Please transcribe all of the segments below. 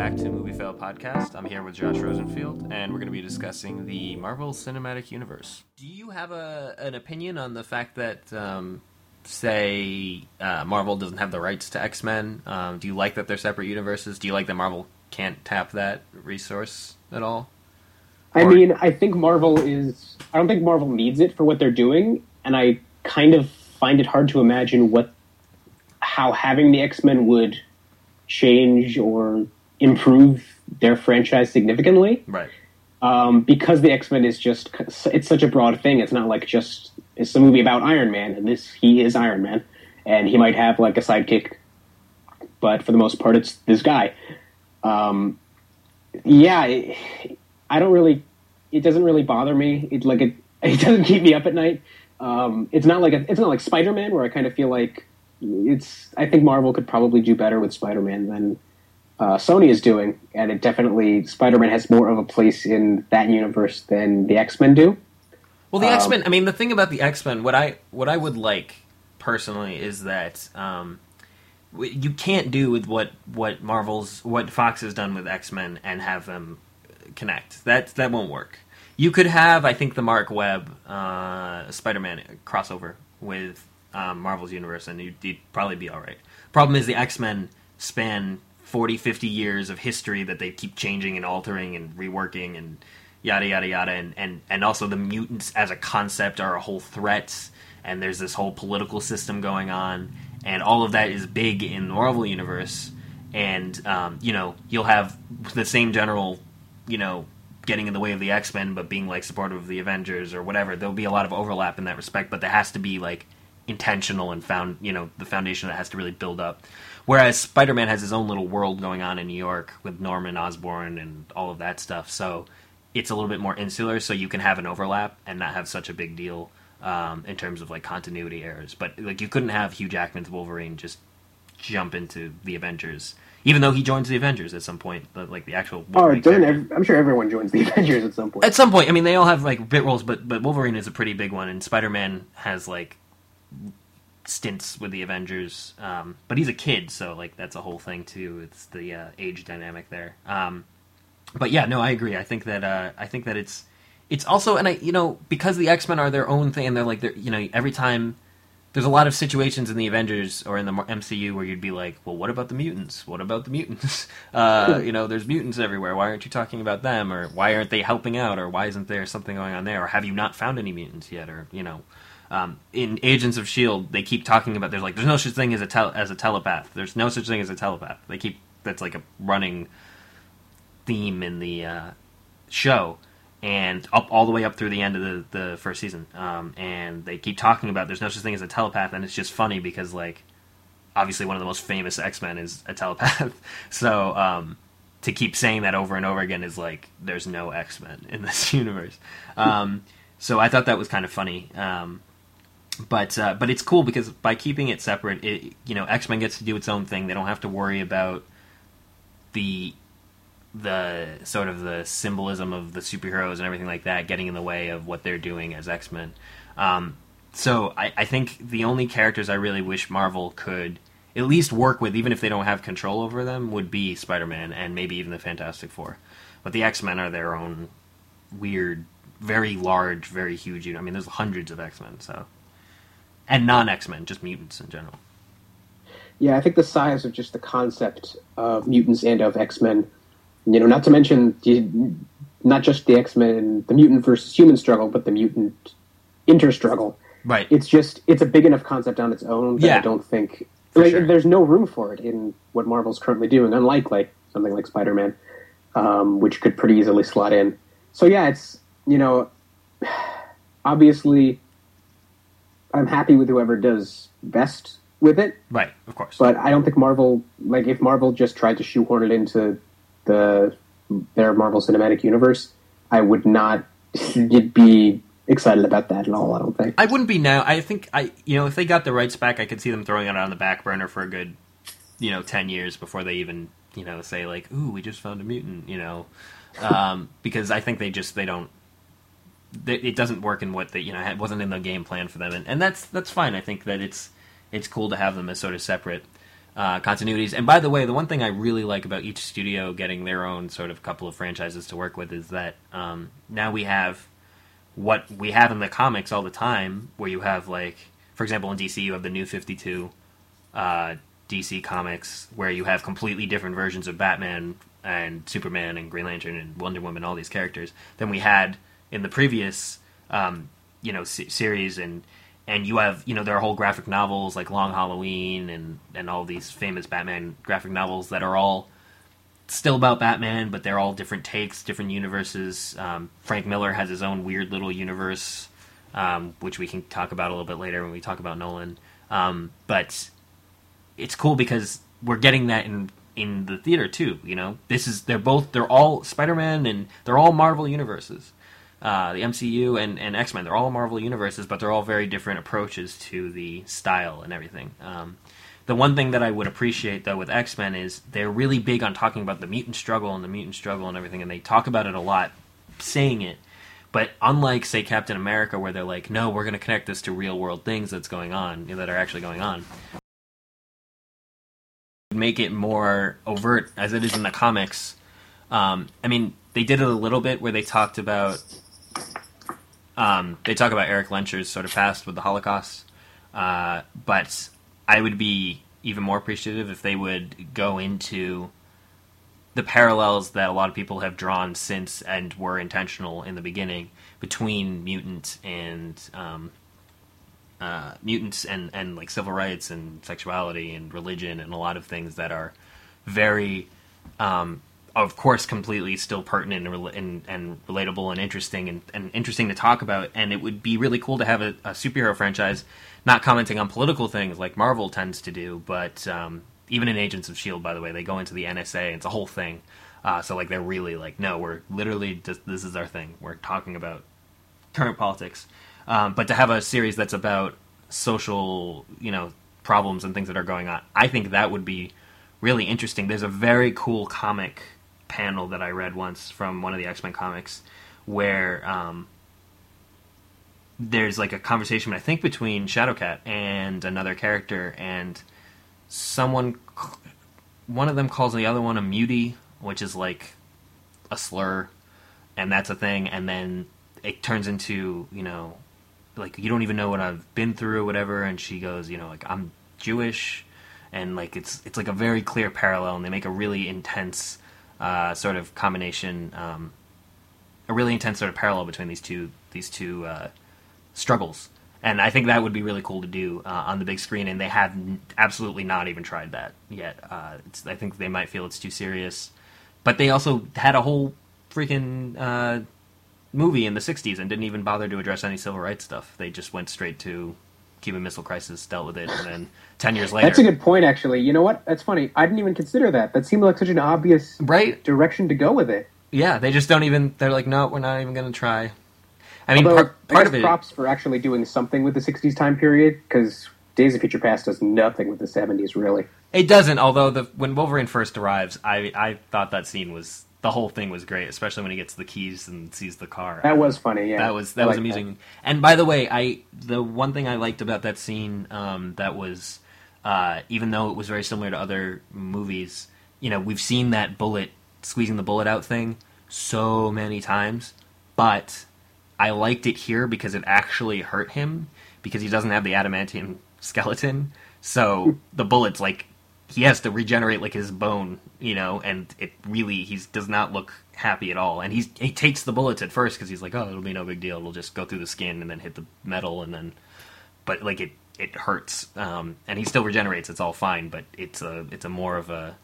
back to Movie Fail Podcast. I'm here with Josh Rosenfield, and we're going to be discussing the Marvel Cinematic Universe. Do you have a, an opinion on the fact that, um, say, uh, Marvel doesn't have the rights to X Men? Um, do you like that they're separate universes? Do you like that Marvel can't tap that resource at all? I Or- mean, I think Marvel is. I don't think Marvel needs it for what they're doing, and I kind of find it hard to imagine what, how having the X Men would change or improve their franchise significantly. Right. Um, because the X Men is just it's such a broad thing. It's not like just it's a movie about Iron Man, and this he is Iron Man, and he might have like a sidekick, but for the most part, it's this guy. Um, yeah, it, I don't really. It doesn't really bother me. It like it. It doesn't keep me up at night. Um, it's not like a, it's not like Spider Man where I kind of feel like it's. I think Marvel could probably do better with Spider Man than uh, Sony is doing, and it definitely Spider Man has more of a place in that universe than the X Men do. Well, the Um, X Men. I mean, the thing about the X Men, what I what I would like personally is that um, you can't do with what what Marvel's what Fox has done with X Men and have them connect. That that won't work. You could have, I think, the Marc Webb uh, Spider Man crossover with um, Marvel's universe, and you'd, you'd probably be all right. Problem is, the X Men span 40, 50 years of history that they keep changing and altering and reworking and yada yada yada, and and and also the mutants as a concept are a whole threat, and there's this whole political system going on, and all of that is big in the Marvel universe, and um, you know you'll have the same general, you know. Getting in the way of the X Men, but being like supportive of the Avengers or whatever, there'll be a lot of overlap in that respect. But there has to be like intentional and found you know the foundation that has to really build up. Whereas Spider Man has his own little world going on in New York with Norman Osborn and all of that stuff, so it's a little bit more insular. So you can have an overlap and not have such a big deal um, in terms of like continuity errors. But like you couldn't have Hugh Jackman's Wolverine just jump into the Avengers, even though he joins the Avengers at some point. But like the actual Oh, Wolverine ev- I'm sure everyone joins the Avengers at some point. At some point, I mean, they all have like bit roles, but but Wolverine is a pretty big one, and Spider Man has like stints with the Avengers. Um, but he's a kid, so like that's a whole thing too. It's the uh, age dynamic there. Um, but yeah, no, I agree. I think that uh, I think that it's it's also, and I you know because the X Men are their own thing, and they're like they're you know every time. There's a lot of situations in the Avengers or in the MCU where you'd be like, "Well, what about the mutants? What about the mutants? Uh, you know, there's mutants everywhere. Why aren't you talking about them? Or why aren't they helping out? Or why isn't there something going on there? Or have you not found any mutants yet? Or you know, um, in Agents of Shield, they keep talking about there's like there's no such thing as a tel- as a telepath. There's no such thing as a telepath. They keep that's like a running theme in the uh, show, and up all the way up through the end of the, the first season. Um, and they keep talking about there's no such thing as a telepath, and it's just funny because like obviously one of the most famous X Men is a telepath. so um, to keep saying that over and over again is like there's no X Men in this universe. Um, so I thought that was kind of funny. Um, but uh, but it's cool because by keeping it separate, it you know X Men gets to do its own thing. They don't have to worry about the the sort of the symbolism of the superheroes and everything like that getting in the way of what they're doing as X Men. Um, so I, I think the only characters I really wish Marvel could at least work with, even if they don't have control over them, would be Spider Man and maybe even the Fantastic Four. But the X Men are their own weird, very large, very huge. I mean, there's hundreds of X Men, so and non X Men, just mutants in general. Yeah, I think the size of just the concept of mutants and of X Men, you know, not to mention the, not just the X Men, the mutant versus human struggle, but the mutant inter struggle. Right. It's just it's a big enough concept on its own that Yeah. I don't think like, sure. there's no room for it in what Marvel's currently doing. Unlike like something like Spider Man, um, which could pretty easily slot in. So yeah, it's you know, obviously, I'm happy with whoever does best with it. right. Of course. But I don't think Marvel, like, if Marvel just tried to shoehorn it into the their Marvel Cinematic Universe, I would not be excited about that at all. I don't think. I wouldn't be now. I think I, you know, if they got the rights back, I could see them throwing it on the back burner for a good, you know, ten years before they even, you know, say like, "Ooh, we just found a mutant," you know, um, because I think they just they don't. It doesn't work in what they, you know, it wasn't in the game plan for them, and, and that's that's fine. I think that it's it's cool to have them as sort of separate. uh, continuities. And by the way, the one thing I really like about each studio getting their own sort of couple of franchises to work with is that um, now we have what we have in the comics all the time, where you have like, for example, in DC you have the New Fifty Two uh, DC comics, where you have completely different versions of Batman and Superman and Green Lantern and Wonder Woman, all these characters, than we had in the previous, um, you know, se- series and and you have you know there are whole graphic novels like Long Halloween and and all these famous Batman graphic novels that are all still about Batman, but they're all different takes, different universes. Um, Frank Miller has his own weird little universe, um, which we can talk about a little bit later when we talk about Nolan. Um, but it's cool because we're getting that in in the theater too. You know, this is they're both they're all Spider Man and they're all Marvel universes. Uh, the MCU and, and X Men, they're all Marvel universes, but they're all very different approaches to the style and everything. Um, the one thing that I would appreciate though with X Men is they're really big on talking about the mutant struggle and the mutant struggle and everything, and they talk about it a lot, saying it. But unlike say Captain America, where they're like, no, we're going to connect this to real world things that's going on, that are actually going on. Make it more overt as it is in the comics. Um, I mean, they did it a little bit where they talked about um, they talk about Erik Lehnsherr's sort of past with the Holocaust, uh, but I would be even more appreciative if they would go into the parallels that a lot of people have drawn since and were intentional in the beginning between mutant and um, uh, mutants and, and like civil rights and sexuality and religion and a lot of things that are very um, of course, completely still pertinent and, and, and relatable and interesting and, and, interesting to talk about. And it would be really cool to have a, a, superhero franchise not commenting on political things like Marvel tends to do, but um, even in Agents of Shield, by the way, they go into the NSA. It's a whole thing. Uh, so like they're really like, no, we're literally just this is our thing. We're talking about current politics. Um, but to have a series that's about social, you know, problems and things that are going on, I think that would be really interesting. There's a very cool comic panel that I read once from one of the X Men comics where um, there's like a conversation, I think, between Shadowcat and another character, and someone, one of them calls the other one a mutie, which is like a slur, and that's a thing, and then it turns into, you know, like you don't even know what I've been through or whatever, and she goes, you know, like I'm Jewish, and like it's it's like a very clear parallel, and they make a really intense uh, sort of combination, um, a really intense sort of parallel between these two these two uh, struggles. And I think that would be really cool to do uh, on the big screen, and they have n- absolutely not even tried that yet. Uh, I think they might feel it's too serious, but they also had a whole freaking uh, movie in the '60s and didn't even bother to address any civil rights stuff. They just went straight to Cuban Missile Crisis, dealt with it, and then ten years later. That's a good point, actually. You know what? That's funny. I didn't even consider that. That seemed like such an obvious right direction to go with it. Yeah, they just don't even. They're like, no, we're not even going to try. I mean, Although, part, of it. props for actually doing something with the '60s time period because Days of Future Past does nothing with the '70s, really. It doesn't. Although the when Wolverine first arrives, I I thought that scene was the whole thing was great, especially when he gets the keys and sees the car. That was funny. Yeah, that was that I was amusing. that. And by the way, I the one thing I liked about that scene um, that was uh, even though it was very similar to other movies, you know, we've seen that bullet squeezing the bullet out thing so many times, but I liked it here because it actually hurt him because he doesn't have the adamantium skeleton. So the bullets like he has to regenerate like his bone, you know, and it really he does not look happy at all. And he's he takes the bullets at first because he's like, oh, it'll be no big deal. It'll just go through the skin and then hit the metal, and then, but like it it hurts. Um, and he still regenerates. It's all fine, but it's a it's a more of a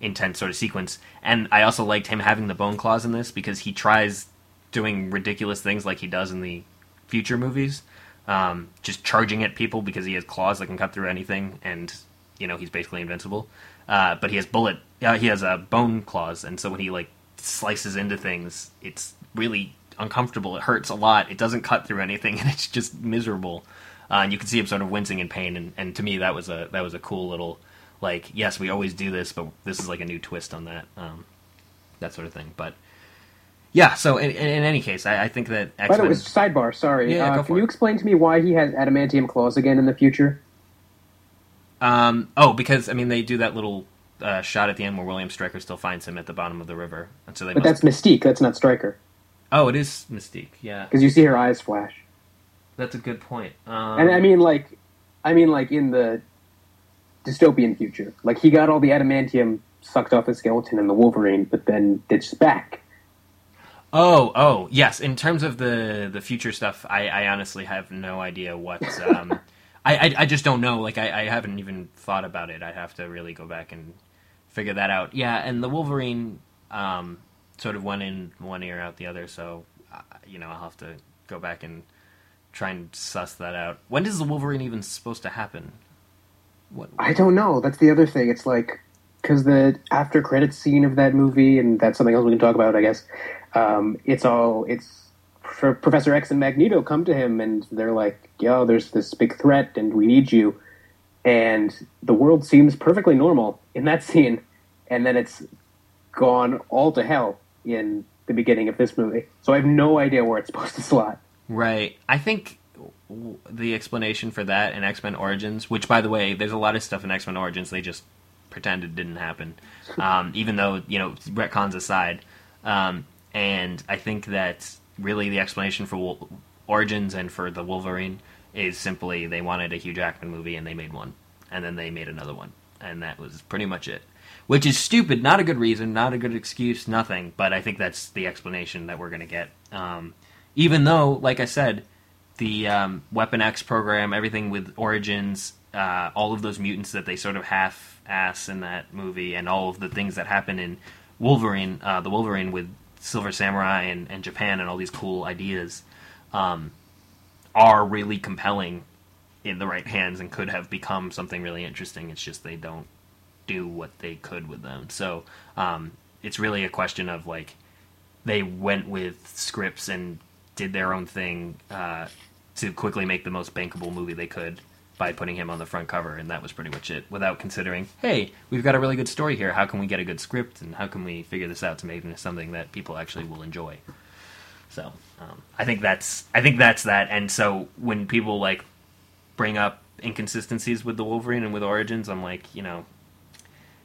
intense sort of sequence. And I also liked him having the bone claws in this because he tries doing ridiculous things like he does in the future movies. Um, just charging at people because he has claws that can cut through anything, and you know he's basically invincible. Uh, but he has bullet, uh, he has uh, bone claws, and so when he like slices into things, it's really uncomfortable. It hurts a lot. It doesn't cut through anything, and it's just miserable. Uh, and you can see him sort of wincing in pain. And, and to me, that was a that was a cool little like yes, we always do this, but this is like a new twist on that um, that sort of thing. But yeah, so in, in, in any case, I, I think that X By the way, sidebar. Sorry. Yeah, uh, go for can you it. explain to me why he has adamantium claws again in the future? Um, oh, because I mean they do that little uh, shot at the end where William Stryker still finds him at the bottom of the river, and so they. But must... that's Mystique. That's not Stryker. Oh, it is Mystique. Yeah, because you see her eyes flash. That's a good point. Um, and I mean, like, I mean, like in the dystopian future, like he got all the adamantium sucked off his skeleton in the Wolverine, but then ditched back. Oh, oh, yes. In terms of the the future stuff, I, I honestly have no idea what. Um, I, I, I just don't know. Like I, I haven't even thought about it. I'd have to really go back and figure that out. Yeah, and the Wolverine um, sort of went in one ear out the other. So uh, you know, I'll have to go back and try and suss that out. When is the Wolverine even supposed to happen? What? I don't know. That's the other thing. It's like because the after credits scene of that movie, and that's something else we can talk about, I guess. Um, it's all it's for Professor X and Magneto come to him, and they're like, "Yo, there's this big threat, and we need you." And the world seems perfectly normal in that scene, and then it's gone all to hell in the beginning of this movie. So I have no idea where it's supposed to slot. Right. I think the explanation for that in X Men Origins, which by the way, there's a lot of stuff in X Men Origins they just pretend it didn't happen, um, even though you know retcons aside. Um, and I think that really the explanation for Origins and for the Wolverine is simply they wanted a Hugh Jackman movie and they made one, and then they made another one, and that was pretty much it. Which is stupid, not a good reason, not a good excuse, nothing. But I think that's the explanation that we're going to get. Um, even though, like I said, the um, Weapon X program, everything with Origins, uh, all of those mutants that they sort of half ass in that movie, and all of the things that happen in Wolverine, uh, the Wolverine with Silver Samurai and, and Japan and all these cool ideas, um, are really compelling in the right hands and could have become something really interesting. It's just they don't do what they could with them. So um, it's really a question of like they went with scripts and did their own thing uh, to quickly make the most bankable movie they could by putting him on the front cover, and that was pretty much it. Without considering, hey, we've got a really good story here. How can we get a good script, and how can we figure this out to make it something that people actually will enjoy? So um, I think that's I think that's that. And so when people like bring up inconsistencies with the Wolverine and with Origins, I'm like, you know,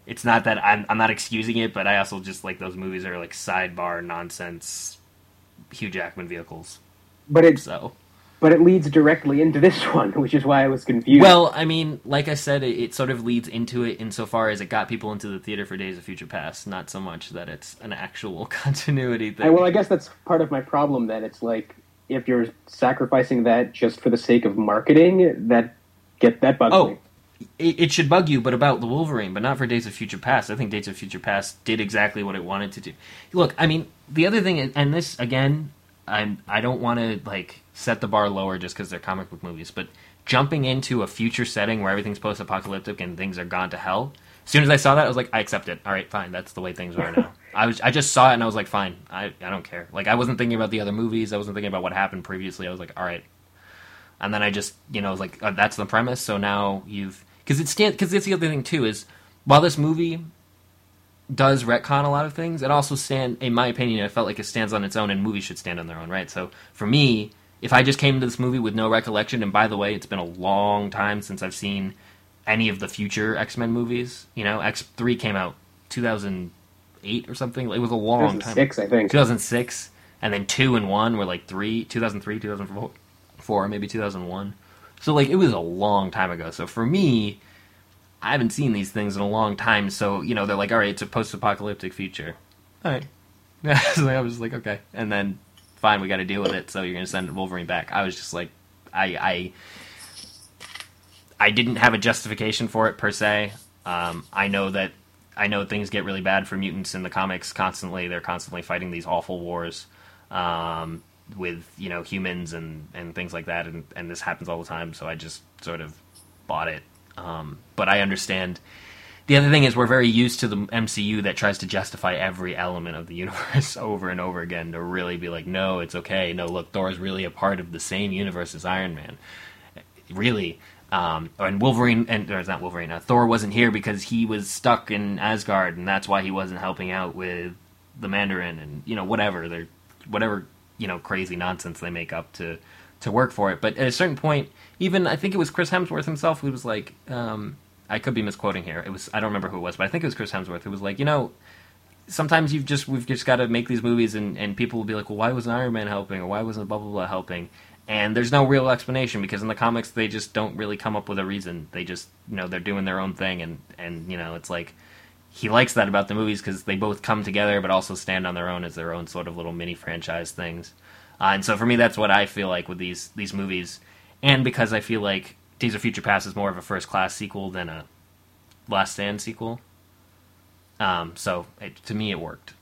it's not that I'm I'm not excusing it, but I also just like those movies are like sidebar nonsense Hugh Jackman vehicles. But it's so. But it leads directly into this one, which is why I was confused. Well, I mean, like I said, it, it, sort of leads into it insofar as it got people into the theater for Days of Future Past, not so much that it's an actual continuity thing. I, well, I guess that's part of my problem. That it's like if you're sacrificing that just for the sake of marketing, that get that bugs oh, me. It, it should bug you, but about the Wolverine, but not for Days of Future Past. I think Days of Future Past did exactly what it wanted to do. Look, I mean, the other thing, and this again, I'm I don't want to like set the bar lower just because they're comic book movies, but jumping into a future setting where everything's post-apocalyptic and things are gone to hell. As soon as I saw that, I was like, I accept it. All right, fine. That's the way things are now. I was, I just saw it and I was like, fine. I, I don't care. Like, I wasn't thinking about the other movies. I wasn't thinking about what happened previously. I was like, all right. And then I just, you know, was like, oh, that's the premise. So now you've, because it stands, because it's the other thing too is, while this movie does retcon a lot of things, it also stand, in my opinion, it felt like it stands on its own, and movies should stand on their own, right? So for me, if I just came to this movie with no recollection, and by the way, it's been a long time since I've seen any of the future X Men movies. You know, X three came out two thousand eight or something. It was a long time. Six, I think. Two thousand six, and then two and one were like three. Two thousand three, two thousand four, maybe two thousand one. So like it was a long time ago. So for me, I haven't seen these things in a long time. So you know they're like, all right, it's a post apocalyptic future. All right. so I was like, okay, and then fine, we got to deal with it. So you're to send Wolverine back. I was just like, I, I, I didn't have a justification for it per se. Um, I know that I know things get really bad for mutants in the comics constantly. They're constantly fighting these awful wars um, with you know humans and, and things like that, and, and this happens all the time. So I just sort of bought it. Um, but I understand the other thing is we're very used to the MCU that tries to justify every element of the universe over and over again to really be like, no, it's okay. No, look, Thor's really a part of the same universe as Iron Man. Really. Um, and Wolverine, and or it's not Wolverine. Uh, Thor wasn't here because he was stuck in Asgard, and that's why he wasn't helping out with the Mandarin, and you know whatever they're whatever you know crazy nonsense they make up to to work for it. But at a certain point, even I think it was Chris Hemsworth himself who was like, um, I could be misquoting here. It was I don't remember who it was, but I think it was Chris Hemsworth who was like, you know, sometimes you've just we've just got to make these movies, and and people will be like, well, why wasn't Iron Man helping, or why wasn't blah blah blah helping? And there's no real explanation because in the comics they just don't really come up with a reason. They just you know they're doing their own thing, and and you know it's like he likes that about the movies because they both come together but also stand on their own as their own sort of little mini franchise things. Uh, and so for me, that's what I feel like with these these movies, and because I feel like Days of Future Past is more of a first class sequel than a Last Stand sequel. Um, so it, to me, it worked.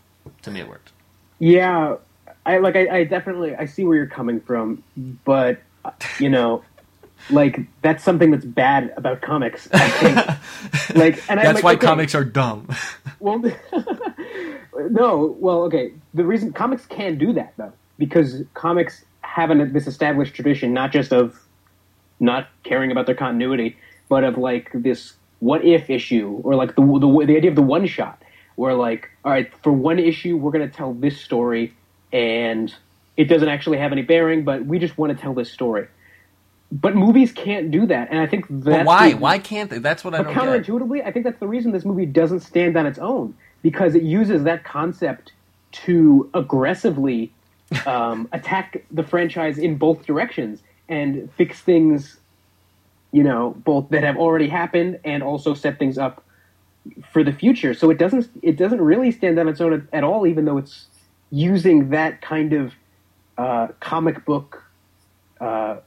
To me, it worked. Yeah, I like. I, I definitely I see where you're coming from, but you know, like that's something that's bad about comics. I think. like, and that's I, like, why okay, comics are dumb. Well, no. Well, okay. The reason comics can do that though, because comics have an, this established tradition, not just of not caring about their continuity, but of like this what if issue or like the the, the idea of the one shot, where like, all right, for one issue, we're going to tell this story, and it doesn't actually have any bearing, but we just want to tell this story. But movies can't do that, and I think that's why? the- Why can't they? That's what I don't get. counterintuitively, I think that's the reason this movie doesn't stand on its own because it uses that concept to aggressively um, attack the franchise in both directions and fix things, you know, both that have already happened and also set things up for the future. So it doesn't it doesn't really stand on its own at, all, even though it's using that kind of uh, comic book uh,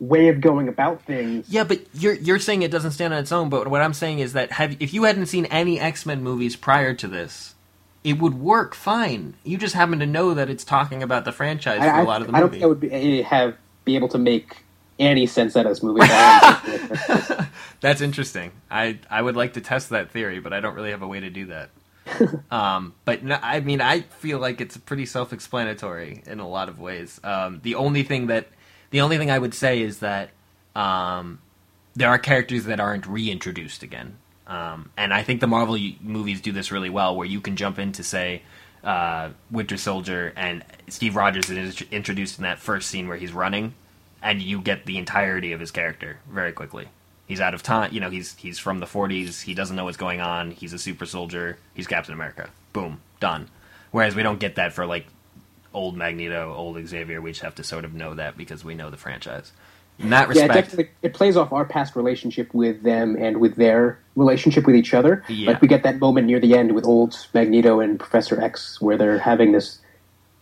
way of going about things. Yeah, but you're you're saying it doesn't stand on its own. But what I'm saying is that have if you hadn't seen any X Men movies prior to this, it would work fine. You just happen to know that it's talking about the franchise for I, a lot of the I don't movie. think I would be, eh, have be able to make any sense out of this movie. That's interesting. I I would like to test that theory, but I don't really have a way to do that. um, but no, I mean, I feel like it's pretty self-explanatory in a lot of ways. Um, the only thing that the only thing I would say is that um, there are characters that aren't reintroduced again, um, and I think the Marvel movies do this really well, where you can jump into say. Uh, Winter Soldier and Steve Rogers is introduced in that first scene where he's running, and you get the entirety of his character very quickly. He's out of time. You know, he's he's from the 40s. He doesn't know what's going on. He's a super soldier. He's Captain America. Boom, done. Whereas we don't get that for like old Magneto, old Xavier. We just have to sort of know that because we know the franchise. In that yeah, it, definitely, it plays off our past relationship with them and with their relationship with each other. Yeah. Like we get that moment near the end with old Magneto and Professor X, where they're having this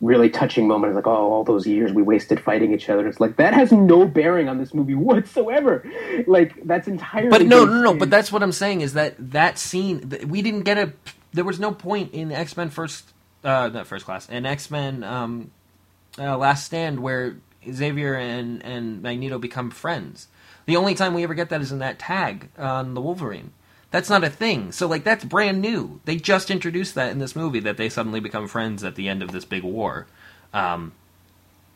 really touching moment. It's like, oh, all those years we wasted fighting each other. It's like that has no bearing on this movie whatsoever. Like that's entirely. but no, no, no. But that's what I'm saying is that that scene we didn't get a. There was no point in X Men First, uh, not First Class, and X Men um, uh, Last Stand where Xavier and and Magneto become friends. The only time we ever get that is in that tag on the Wolverine. That's not a thing. So like that's brand new. They just introduced that in this movie that they suddenly become friends at the end of this big war. Um,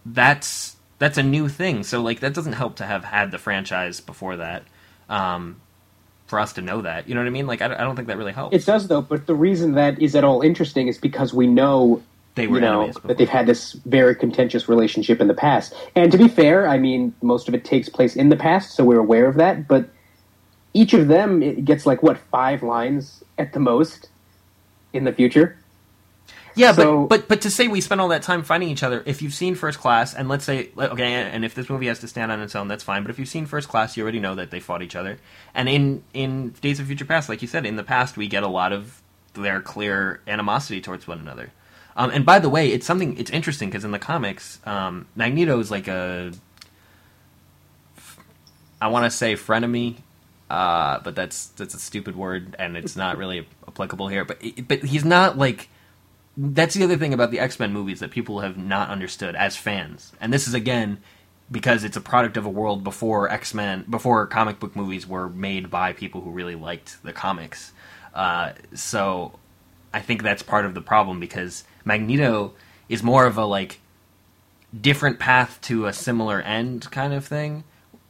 that's that's a new thing. So like that doesn't help to have had the franchise before that. Um, for us to know that, you know what I mean? Like I, I don't think that really helps. It does though, but the reason that is at all interesting is because we know they were you know that they've had this very contentious relationship in the past. And to be fair, I mean, most of it takes place in the past, so we're aware of that. But each of them it gets like what five lines at the most in the future. Yeah, So- but but but to say we spent all that time fighting each other, if you've seen First Class, and let's say okay, and if this movie has to stand on its own, that's fine. But if you've seen First Class, you already know that they fought each other. And in in Days of Future Past, like you said, in the past we get a lot of their clear animosity towards one another. Um, and by the way, it's something it's interesting because in the comics, um, Magneto is like a I want to say frenemy, uh, but that's that's a stupid word and it's not really applicable here. But but he's not like that's the other thing about the X Men movies that people have not understood as fans, and this is again because it's a product of a world before X Men, before comic book movies were made by people who really liked the comics. Uh, so I think that's part of the problem because Magneto is more of a like different path to a similar end kind of thing,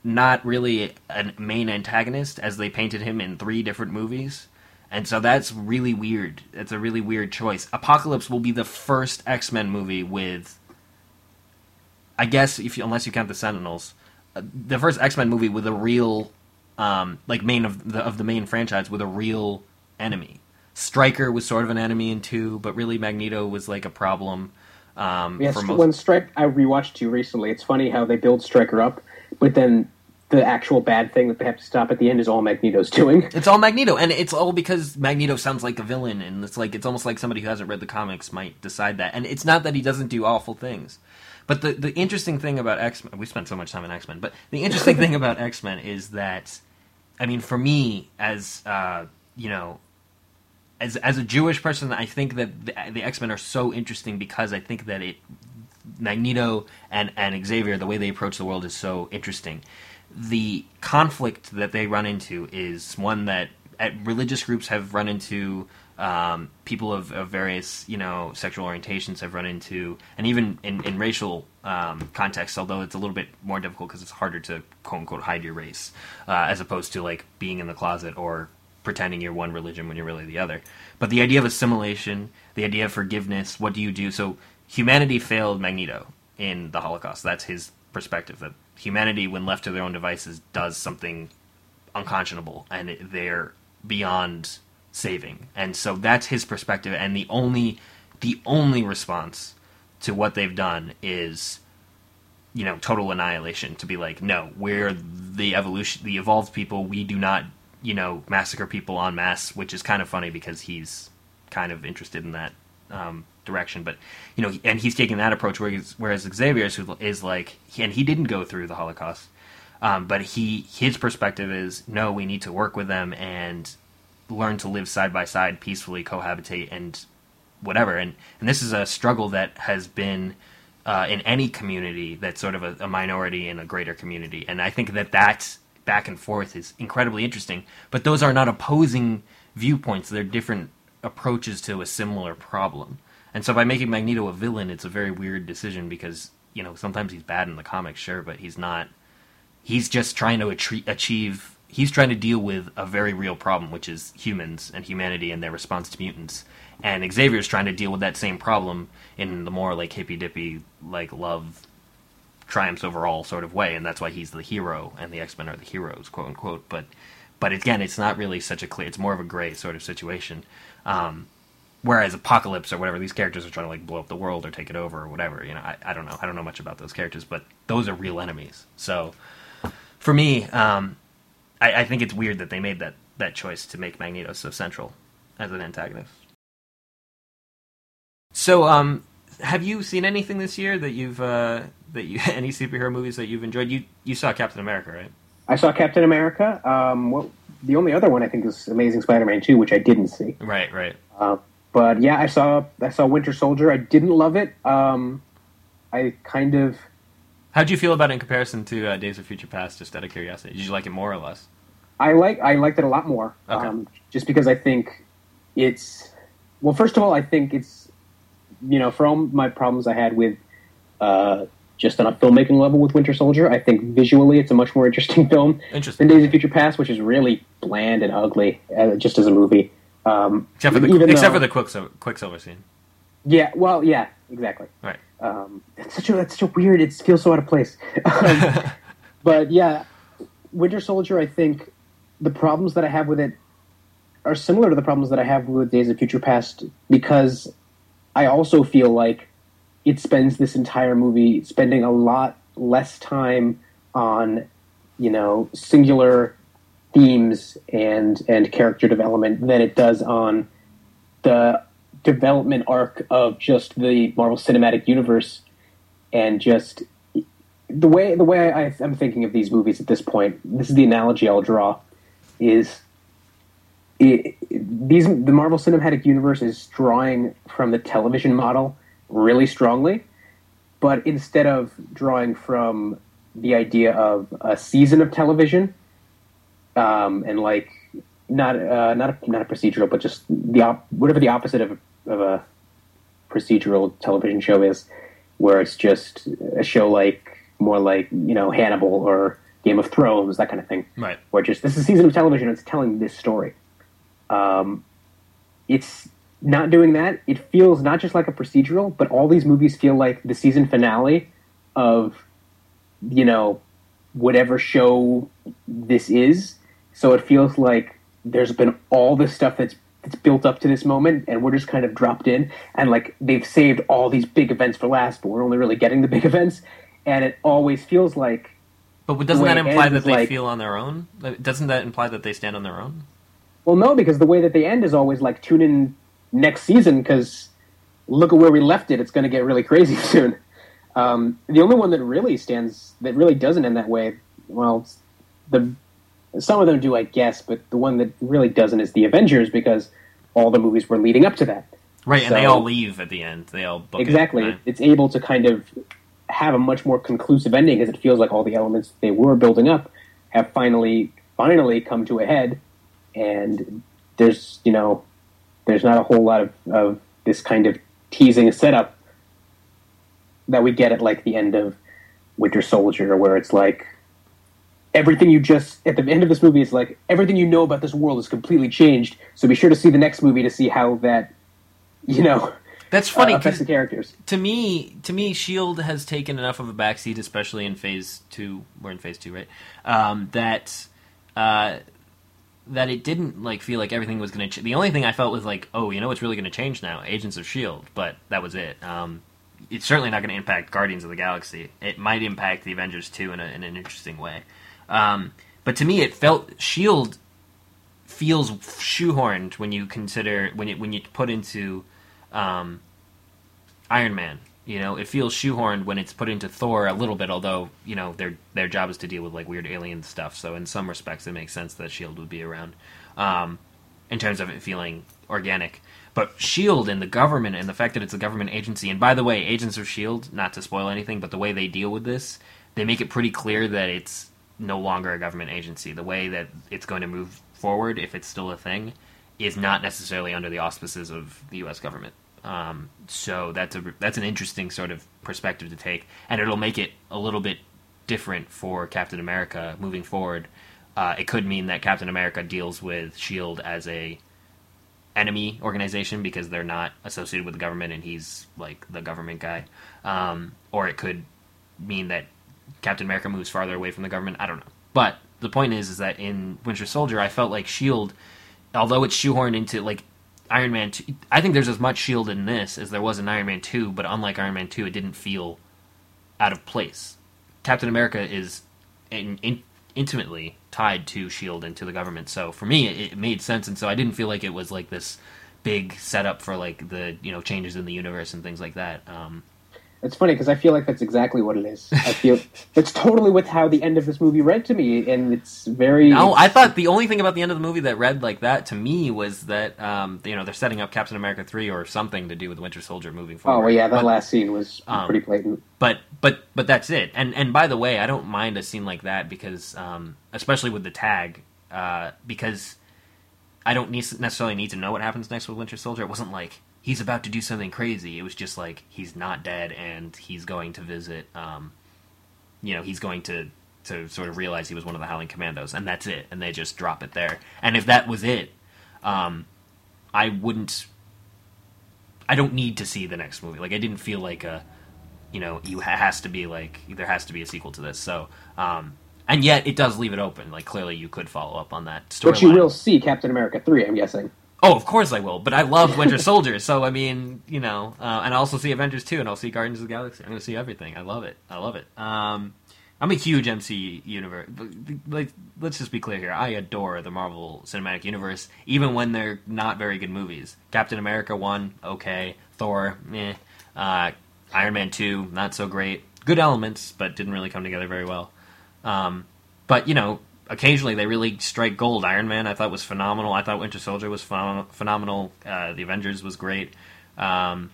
not really a main antagonist as they painted him in three different movies. And so that's really weird. It's a really weird choice. Apocalypse will be the first X Men movie with, I guess, if you, unless you count the Sentinels, uh, the first X Men movie with a real um, like main of the of the main franchise with a real enemy. Stryker was sort of an enemy in two, but really Magneto was like a problem. Um, Yes, for most. when Strike I rewatched two recently. It's funny how they build Stryker up, but then the actual bad thing that they have to stop at the end is all Magneto's doing. It's all Magneto, and it's all because Magneto sounds like a villain, and it's like it's almost like somebody who hasn't read the comics might decide that. And it's not that he doesn't do awful things, but the the interesting thing about X Men, we spent so much time on X Men, but the interesting thing about X Men is that, I mean, for me as uh, you know, as as a Jewish person, I think that the, the X Men are so interesting because I think that it Magneto and and Xavier, the way they approach the world is so interesting. The conflict that they run into is one that at religious groups have run into. Um, people of, of various, you know, sexual orientations have run into, and even in, in racial um, contexts, although it's a little bit more difficult because it's harder to quote unquote hide your race, uh, as opposed to like being in the closet or pretending you're one religion when you're really the other. But the idea of assimilation, the idea of forgiveness, what do you do? So humanity failed Magneto in the Holocaust. That's his perspective that humanity, when left to their own devices, does something unconscionable and they're beyond saving. And so that's his perspective and the only the only response to what they've done is you know total annihilation to be like no we're the evolution the evolved people we do not you know massacre people en masse which is kind of funny because he's kind of interested in that um, direction. But you know and he's taking that approach whereas, whereas xavier is, like and he didn't go through the holocaust um, but he his perspective is no we need to work with them and learn to live side by side peacefully cohabitate and whatever. And and this is a struggle that has been uh, in any community that's sort of a, a minority in a greater community. And i think that that back and forth is incredibly interesting but those are not opposing viewpoints. They're different approaches to a similar problem. And so by making magneto a villain it's a very weird decision because you know sometimes he's bad in the comics sure but he's not. He's just trying to achieve he's trying to deal with a very real problem which is humans and humanity and their response to mutants. And xavier's trying to deal with that same problem in the more like hippy dippy like love triumphs over all sort of way and that's why he's the hero and the x-men are the heroes quote unquote. But but again it's not really such a clear it's more of a gray sort of situation. Um, whereas apocalypse or whatever these characters are trying to like blow up the world or take it over or whatever you know I, I don't know i don't know much about those characters but those are real enemies. So for me um, I, I think it's weird that they made that that choice to make magneto so central as an antagonist. So um have you seen anything this year that you've uh that you any superhero movies that you've enjoyed you you saw captain america right I saw Captain America. Um, well, the only other one I think is Amazing Spider-Man 2, which I didn't see. right right Uh, but yeah, I saw I saw Winter Soldier. I didn't love it. Um, I kind of how'd you feel about it in comparison to uh, days of future past just out of curiosity did you like it more or less I like I liked it a lot more. Okay. Um, just because I think it's well. First of all, I think it's you know for all my problems I had with uh, just on a filmmaking level with Winter Soldier, I think visually it's a much more interesting film interesting than Days of Future Past, which is really bland and ugly uh, just as a movie. Um, except for the except for the quicksilver, quicksilver scene yeah, well, yeah, exactly. right Um, that's such a that's such a weird. It feels so out of place. Um, but yeah, Winter Soldier. I think the problems that I have with it are similar to the problems that I have with Days of Future Past because I also feel like it spends this entire movie spending a lot less time on you know singular themes and and character development than it does on the development arc of just the Marvel Cinematic Universe and just the way the way I, I'm thinking of these movies at this point. This is the analogy I'll draw: is it, these the Marvel Cinematic Universe is drawing from the television model really strongly, but instead of drawing from the idea of a season of television um, and like not uh, not a, not a procedural, but just the op- whatever the opposite of a, of a procedural television show is, where it's just a show like more like you know Hannibal or Game of Thrones, that kind of thing. right Where just this is a season of television, it's telling this story. Um, it's not doing that. It feels not just like a procedural, but all these movies feel like the season finale of you know whatever show this is So it feels like there's been all this stuff that's that's built up to this moment, and we're just kind of dropped in, and like they've saved all these big events for last, but we're only really getting the big events, and it always feels like. But doesn't that imply that they like- feel on their own? Doesn't that imply that they stand on their own? Well, no, because the way that they end is always like tune in next season because look at where we left it. It's going to get really crazy soon. Um, the only one that really stands that really doesn't end that way, well, the some of them do, I guess, but the one that really doesn't is the Avengers because all the movies were leading up to that. Right, and they all leave at the end. They all book it. exactly, Right. it's able to kind of have a much more conclusive ending because it feels like all the elements they were building up have finally finally come to a head, and there's you know there's not a whole lot of, of this kind of teasing setup that we get at like the end of Winter Soldier, where it's like everything you just at the end of this movie is like everything you know about this world is completely changed. So be sure to see the next movie to see how that you know That's funny uh, affects the characters. to me, to me, Shield has taken enough of a backseat, especially in Phase Two. We're in Phase Two, right? Um, that uh, that it didn't like feel like everything was going to. Ch- the only thing I felt was like, oh, you know, what's really going to change now? Agents of Shield, but that was it. Um, it's certainly not going to impact Guardians of the Galaxy. It might impact the Avengers too in, in an interesting way. Um, but to me, it felt Shield feels shoehorned when you consider when it when you put into um, Iron Man. You know, it feels shoehorned when it's put into Thor a little bit. Although you know their their job is to deal with like weird alien stuff, so in some respects it makes sense that Shield would be around, um, in terms of it feeling organic. But Shield and the government and the fact that it's a government agency, and by the way, Agents of Shield, not to spoil anything, but the way they deal with this, they make it pretty clear that it's no longer a government agency. The way that it's going to move forward, if it's still a thing, is not necessarily under the auspices of the U.S. government. Um, so that's a that's an interesting sort of perspective to take, and it'll make it a little bit different for Captain America moving forward. Uh, it could mean that Captain America deals with Shield as a enemy organization because they're not associated with the government and he's like the government guy, um, or it could mean that Captain America moves farther away from the government. I don't know, but the point is, is that in Winter Soldier, I felt like Shield, although it's shoehorned into like Iron Man. 2, I think there's as much Shield in this as there was in Iron Man Two, but unlike Iron Man Two, it didn't feel out of place. Captain America is in, in, intimately tied to Shield and to the government, so for me, it, it made sense, and so I didn't feel like it was like this big setup for like the you know changes in the universe and things like that. Um, It's funny because I feel like that's exactly what it is. I feel it's totally with how the end of this movie read to me, and it's very. No, I thought the only thing about the end of the movie that read like that to me was that um, you know they're setting up Captain America three or something to do with Winter Soldier moving Oh forward. well, yeah, that but, last scene was um, pretty blatant. but but but that's it. And and by the way, I don't mind a scene like that because um, especially with the tag uh, because I don't necessarily need to know what happens next with Winter Soldier. It wasn't like he's about to do something crazy. It was just like he's not dead and he's going to visit. Um, you know, he's going to to sort of realize he was one of the Howling Commandos, and that's it. And they just drop it there. And if that was it, um, I wouldn't. I don't need to see the next movie. Like I didn't feel like a, you know, you ha- has to be like there has to be a sequel to this. So, um, and yet it does leave it open. Like clearly you could follow up on that story. But you will see Captain America three, I'm guessing. Oh, of course I will. But I love Winter Soldier, so I mean, you know, uh, and I also see Avengers two, and I'll see Guardians of the Galaxy. I'm going to see everything. I love it. I love it. Um, I'm a huge MC universe. Like, let's just be clear here. I adore the Marvel Cinematic Universe, even when they're not very good movies. Captain America one, okay. Thor, meh. Uh, Iron Man two, not so great. Good elements, but didn't really come together very well. Um, but you know, occasionally they really strike gold. Iron Man, I thought was phenomenal. I thought Winter Soldier was phenom- phenomenal. Uh, the Avengers was great. Um,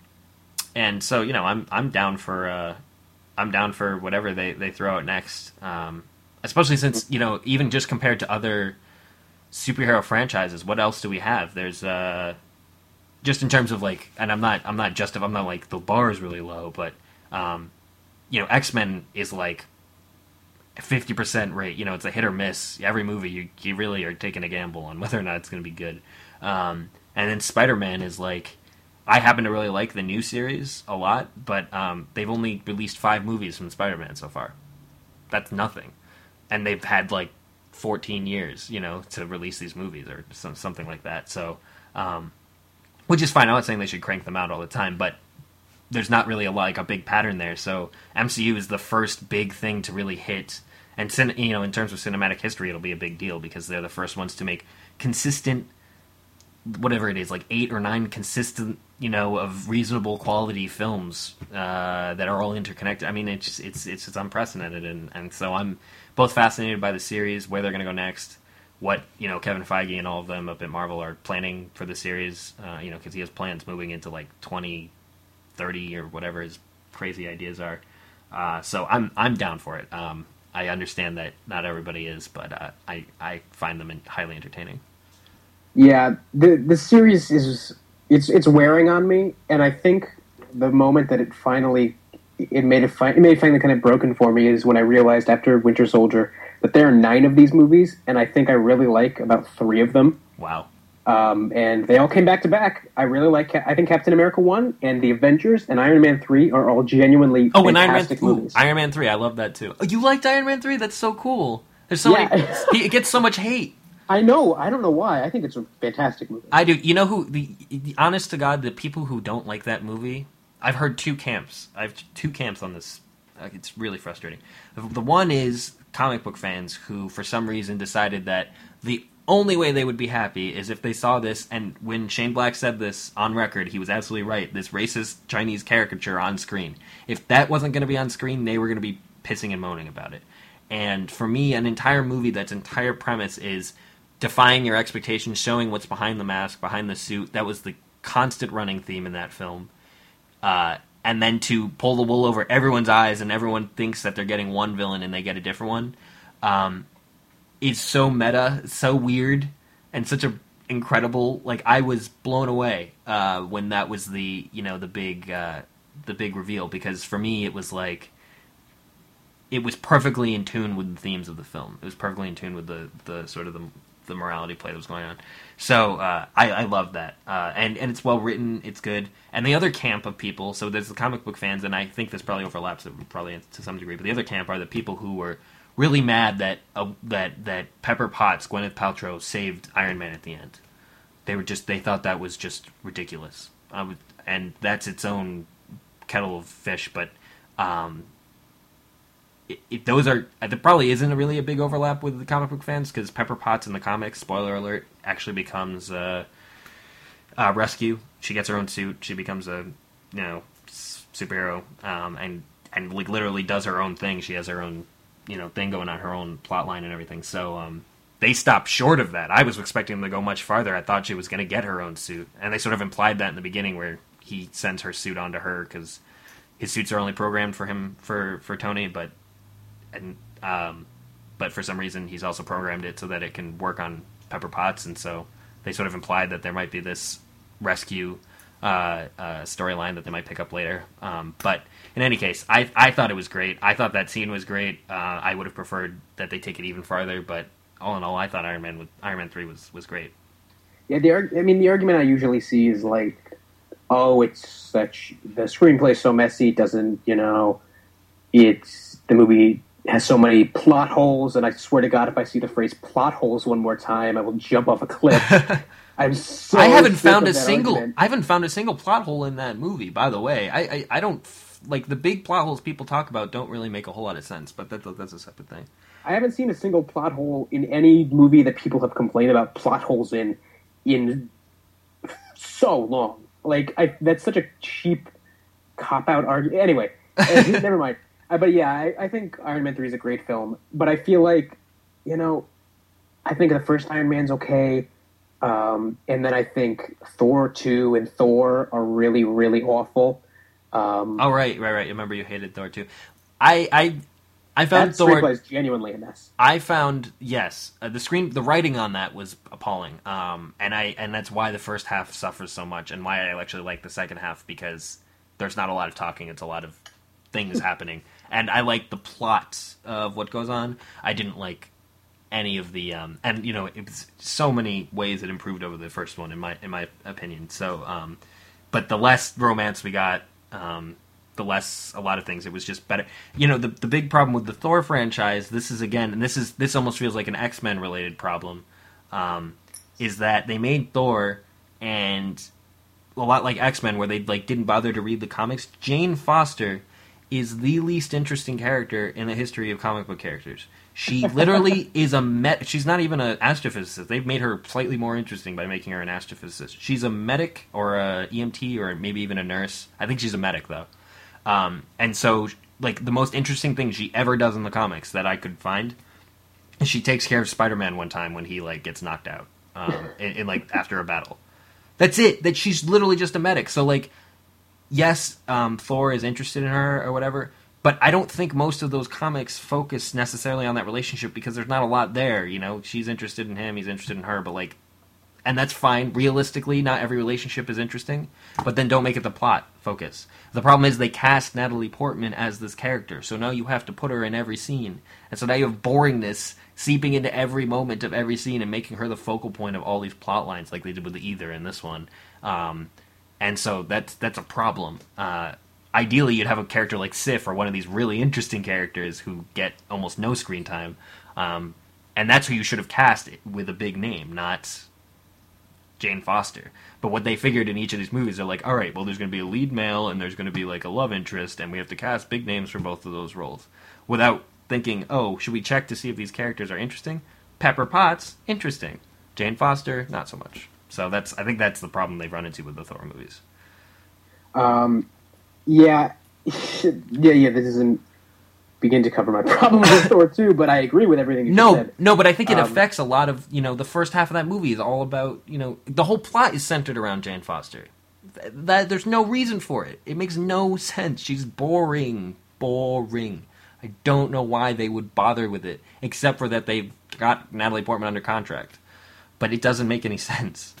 and so you know, I'm I'm down for uh, I'm down for whatever they they throw out next. Um, especially since you know, even just compared to other superhero franchises, what else do we have? There's uh, just in terms of like, and I'm not I'm not just I'm not like the bar is really low, but um, you know, X Men is like fifty percent rate. You know, it's a hit or miss. Every movie, you you really are taking a gamble on whether or not it's going to be good. Um, and then Spider Man is like, I happen to really like the new series a lot, but um, they've only released five movies from Spider Man so far. That's nothing, and they've had like 14 years, you know, to release these movies or some, something like that. So, um, which is fine. I'm not saying they should crank them out all the time, but there's not really a like a big pattern there. So MCU is the first big thing to really hit, and you know, in terms of cinematic history, it'll be a big deal because they're the first ones to make consistent, whatever it is, like eight or nine consistent, you know, of reasonable quality films uh, that are all interconnected. I mean, it's it's it's, it's unprecedented, and and so I'm both fascinated by the series, where they're going to go next. What you know, Kevin Feige and all of them up at Marvel are planning for the series, uh, you know, because he has plans moving into like 20, 30 or whatever his crazy ideas are. Uh, so I'm I'm down for it. Um, I understand that not everybody is, but uh, I I find them highly entertaining. Yeah, the the series is it's it's wearing on me, and I think the moment that it finally it made it, fi- it made it finally kind of broken for me is when I realized after Winter Soldier that there are nine of these movies, and I think I really like about three of them. Wow. Um, and they all came back to back. I really like. I think Captain America one and the Avengers and Iron Man three are all genuinely oh, and Iron Man, fantastic ooh, movies. Iron Man three, I love that too. Oh, you liked Iron Man three? That's so cool. There's so Yeah. many. he, it gets so much hate. I know. I don't know why. I think it's a fantastic movie. I do. You know who? The, the honest to God, the people who don't like that movie. I've heard two camps. I've two camps on this. It's really frustrating. The, the one is comic book fans who, for some reason, decided that the only way they would be happy is if they saw this. And when Shane Black said this on record, he was absolutely right. This racist Chinese caricature on screen. If that wasn't going to be on screen, they were going to be pissing and moaning about it. And for me, an entire movie that's entire premise is defying your expectations, showing what's behind the mask, behind the suit. That was the constant running theme in that film. Uh, and then to pull the wool over everyone's eyes and everyone thinks that they're getting one villain and they get a different one um, is so meta, so weird, and such a incredible. Like I was blown away uh, when that was the you know the big uh, the big reveal because for me it was like it was perfectly in tune with the themes of the film. It was perfectly in tune with the the sort of the the morality play that was going on. So uh, I, I love that, uh, and and it's well written. It's good. And the other camp of people, so there's the comic book fans, and I think this probably overlaps it probably to some degree. But the other camp are the people who were really mad that uh, that that Pepper Potts, Gwyneth Paltrow, saved Iron Man at the end. They were just they thought that was just ridiculous. Would, and that's its own kettle of fish. But um, those are there probably isn't really a big overlap with the comic book fans because Pepper Potts in the comics, spoiler alert, actually becomes uh, uh, rescue. She gets her own suit. She becomes a you know superhero, um, and and like literally does her own thing. She has her own you know thing going on, her own plot line and everything. So um, they stopped short of that. I was expecting them to go much farther. I thought she was going to get her own suit, and they sort of implied that in the beginning where he sends her suit onto her because his suits are only programmed for him for for Tony, but and um, but for some reason he's also programmed it so that it can work on Pepper Potts, and so they sort of implied that there might be this rescue uh, uh, storyline that they might pick up later. Um, but in any case, I I thought it was great. I thought that scene was great. Uh, I would have preferred that they take it even farther, but all in all, I thought Iron Man with Iron Man three was was great. Yeah, the arg- I mean, the argument I usually see is like, oh, it's such the screenplay's so messy. It doesn't you know? It's the movie has so many plot holes, and I swear to God, if I see the phrase "plot holes" one more time, I will jump off a cliff. I'm so. I haven't found a single. argument. I haven't found a single plot hole in that movie. By the way, I I, I don't like the big plot holes people talk about. Don't really make a whole lot of sense. But that's that's a separate thing. I haven't seen a single plot hole in any movie that people have complained about plot holes in in so long. Like I, that's such a cheap cop out argument. Anyway, uh, never mind. Uh, but yeah, I, I think Iron Man three is a great film. But I feel like you know, I think the first Iron Man's okay. Um, and then I think Thor two and Thor are really really awful. Um, Oh right, right, right. I remember you hated Thor two. I I I found that Thor. is genuinely a mess. I found yes, uh, the screen, the writing on that was appalling, um, and I and that's why the first half suffers so much, and why I actually like the second half because there's not a lot of talking; it's a lot of things happening, and I like the plot of what goes on. I didn't like any of the, um, and you know, it's so many ways it improved over the first one, in my in my opinion. So, um, but the less romance we got, um, the less a lot of things. It was just better. You know, the the big problem with the Thor franchise. This is again, and this is this almost feels like an X Men related problem. Um, is that they made Thor and a lot like X Men, where they like didn't bother to read the comics. Jane Foster is the least interesting character in the history of comic book characters. She literally is a met. She's not even an astrophysicist. They've made her slightly more interesting by making her an astrophysicist. She's a medic or a EMT or maybe even a nurse. I think she's a medic though. Um, and so, like the most interesting thing she ever does in the comics that I could find, is she takes care of Spider-Man one time when he like gets knocked out, um, in, in like after a battle. That's it. That she's literally just a medic. So like, yes, um, Thor is interested in her or whatever, but I don't think most of those comics focus necessarily on that relationship because there's not a lot there. You know, she's interested in him, he's interested in her, but like, and that's fine. Realistically, not every relationship is interesting, but then don't make it the plot focus. The problem is they cast Natalie Portman as this character, so now you have to put her in every scene, and so now you have boringness seeping into every moment of every scene and making her the focal point of all these plot lines, like they did with the Aether in this one. Um, and so that's that's a problem. Uh, ideally, you'd have a character like Sif or one of these really interesting characters who get almost no screen time, um, and that's who you should have cast with a big name, not Jane Foster. But what they figured in each of these movies, they're like, all right, well, there's going to be a lead male and there's going to be like a love interest, and we have to cast big names for both of those roles, without thinking, oh, should we check to see if these characters are interesting? Pepper Potts, interesting. Jane Foster, not so much. So that's I think that's the problem they've run into with the Thor movies. Um, yeah, yeah, yeah. This doesn't begin to cover my problem with Thor two, but I agree with everything you no, said. no, but I think it Um, affects a lot of you know the first half of that movie is all about you know the whole plot is centered around Jane Foster. Th- That there's no reason for it. It makes no sense. She's boring, boring. I don't know why they would bother with it, except for that they've got Natalie Portman under contract. But it doesn't make any sense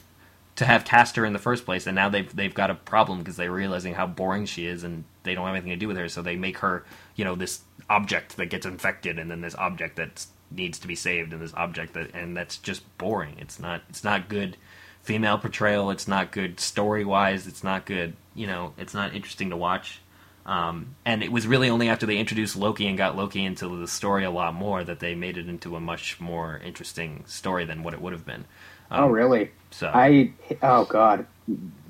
to have cast her in the first place, and now they've they've got a problem because they're realizing how boring she is, and they don't have anything to do with her, so they make her, you know, this object that gets infected, and then this object that needs to be saved, and this object that, and that's just boring. It's not it's not good female portrayal. It's not good story wise. It's not good. You know, it's not interesting to watch. Um, and it was really only after they introduced Loki and got Loki into the story a lot more that they made it into a much more interesting story than what it would have been. Um, Oh, really? So I oh god,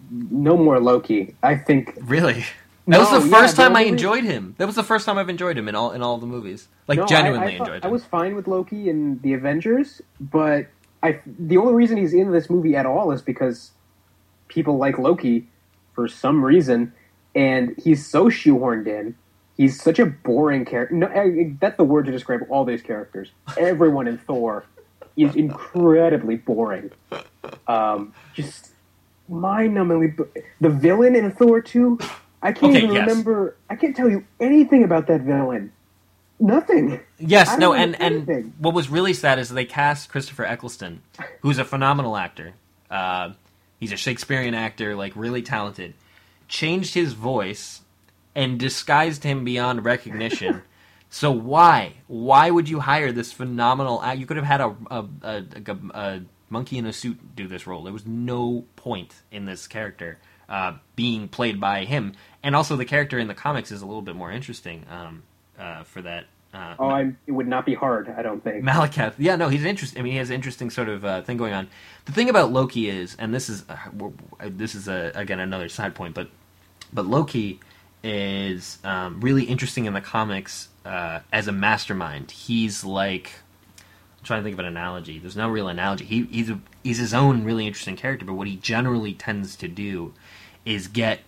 no more Loki. I think Really? That was No, the yeah, first time I only- enjoyed him. That was the first time I've enjoyed him in all in all the movies. Like No, genuinely I, thought- enjoyed him. I was fine with Loki in the Avengers, but I the only reason he's in this movie at all is because people like Loki for some reason, and he's so shoehorned in. He's such a boring character. No, I- that's the word to describe all these characters. Everyone in Thor is incredibly boring. Um, just mind-numbingly. bo- The villain in Thor two, I can't Okay, even yes. remember. I can't tell you anything about that villain. Nothing. Yes, I no, don't and know and anything. what was really sad is they cast Christopher Eccleston, who's a phenomenal actor. Uh, he's a Shakespearean actor, like really talented. Changed his voice and disguised him beyond recognition. so why? Why would you hire this phenomenal actor? You could have had a a, a, a, a monkey in a suit do this role. There was no point in this character uh, being played by him, and also the character in the comics is a little bit more interesting um, uh, for that. Uh, Oh, I, it would not be hard. I don't think. Malekith. Yeah, no, he's interesting. I mean, he has an interesting sort of uh, thing going on. The thing about Loki is, and this is uh, uh, this is a, again another side point, but but Loki is um, really interesting in the comics uh, as a mastermind. He's like I'm trying to think of an analogy. There's no real analogy. He, he's a, he's his own really interesting character, but what he generally tends to do is get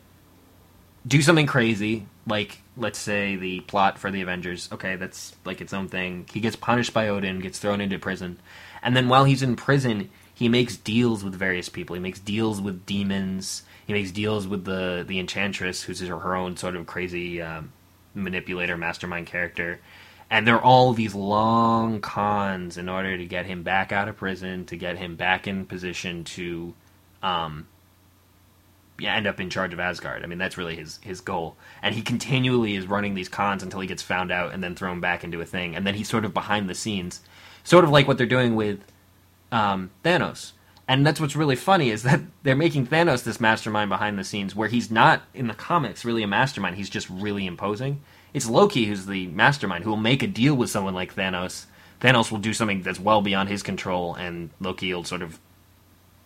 do something crazy, like let's say the plot for the Avengers. Okay, that's like its own thing. He gets punished by Odin, gets thrown into prison, and then while he's in prison, he makes deals with various people. He makes deals with demons. He makes deals with the the Enchantress, who's her, own sort of crazy um, manipulator, mastermind character. And they're all these long cons in order to get him back out of prison, to get him back in position to um, yeah, end up in charge of Asgard. I mean, that's really his his goal. And he continually is running these cons until he gets found out and then thrown back into a thing. And then he's sort of behind the scenes, sort of like what they're doing with um, Thanos. And that's what's really funny is that they're making Thanos this mastermind behind the scenes, where he's not in the comics really a mastermind. He's just really imposing. It's Loki who's the mastermind who will make a deal with someone like Thanos. Thanos will do something that's well beyond his control, and Loki will sort of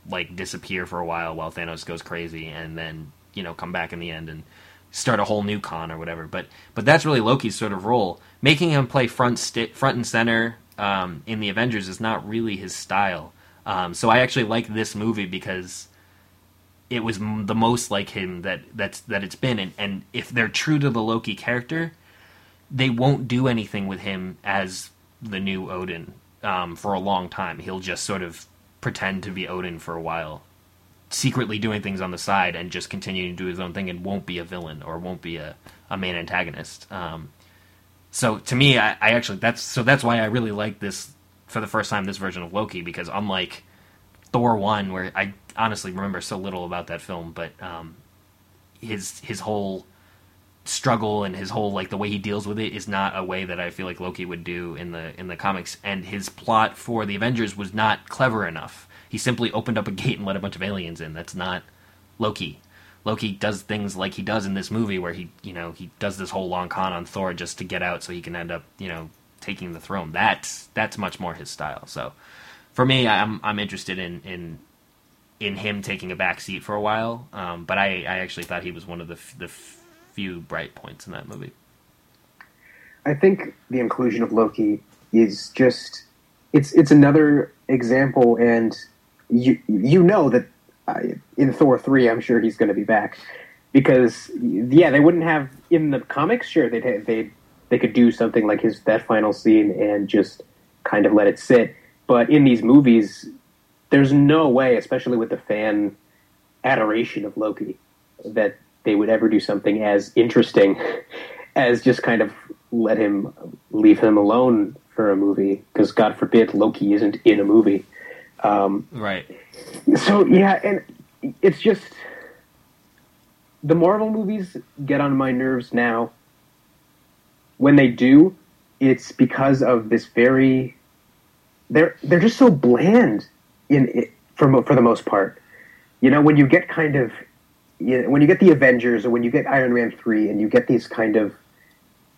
like disappear for a while while Thanos goes crazy, and then you know come back in the end and start a whole new con or whatever. But but that's really Loki's sort of role. Making him play front st- front and center um, in the Avengers is not really his style. Um, so I actually like this movie because it was the most like him that that's that it's been. And, and if they're true to the Loki character, they won't do anything with him as the new Odin um, for a long time. He'll just sort of pretend to be Odin for a while, secretly doing things on the side and just continuing to do his own thing and won't be a villain or won't be a, a main antagonist. Um, so to me, I, I actually that's so that's why I really like this for the first time this version of Loki because unlike Thor one, where I honestly remember so little about that film, but um, his his whole struggle and his whole like the way he deals with it is not a way that I feel like Loki would do in the in the comics. And his plot for the Avengers was not clever enough. He simply opened up a gate and let a bunch of aliens in. That's not Loki. Loki does things like he does in this movie, where he you know he does this whole long con on Thor just to get out, so he can end up you know taking the throne. That's that's much more his style. So for me, I'm I'm interested in in in him taking a back seat for a while. Um, but I, I actually thought he was one of the the few bright points in that movie. I think the inclusion of Loki is just it's it's another example, and you you know that uh, in Thor three, I'm sure he's going to be back because yeah, they wouldn't have in the comics. Sure, they'd they they could do something like his that final scene and just kind of let it sit, but in these movies, there's no way, especially with the fan adoration of Loki, that they would ever do something as interesting as just kind of let him leave him alone for a movie because God forbid Loki isn't in a movie. Um, Right. so yeah, and it's just the Marvel movies get on my nerves now. When they do, it's because of this very they're they're just so bland in it for for the most part. You know, when you get kind of you know, when you get the Avengers or when you get Iron Man three and you get these kind of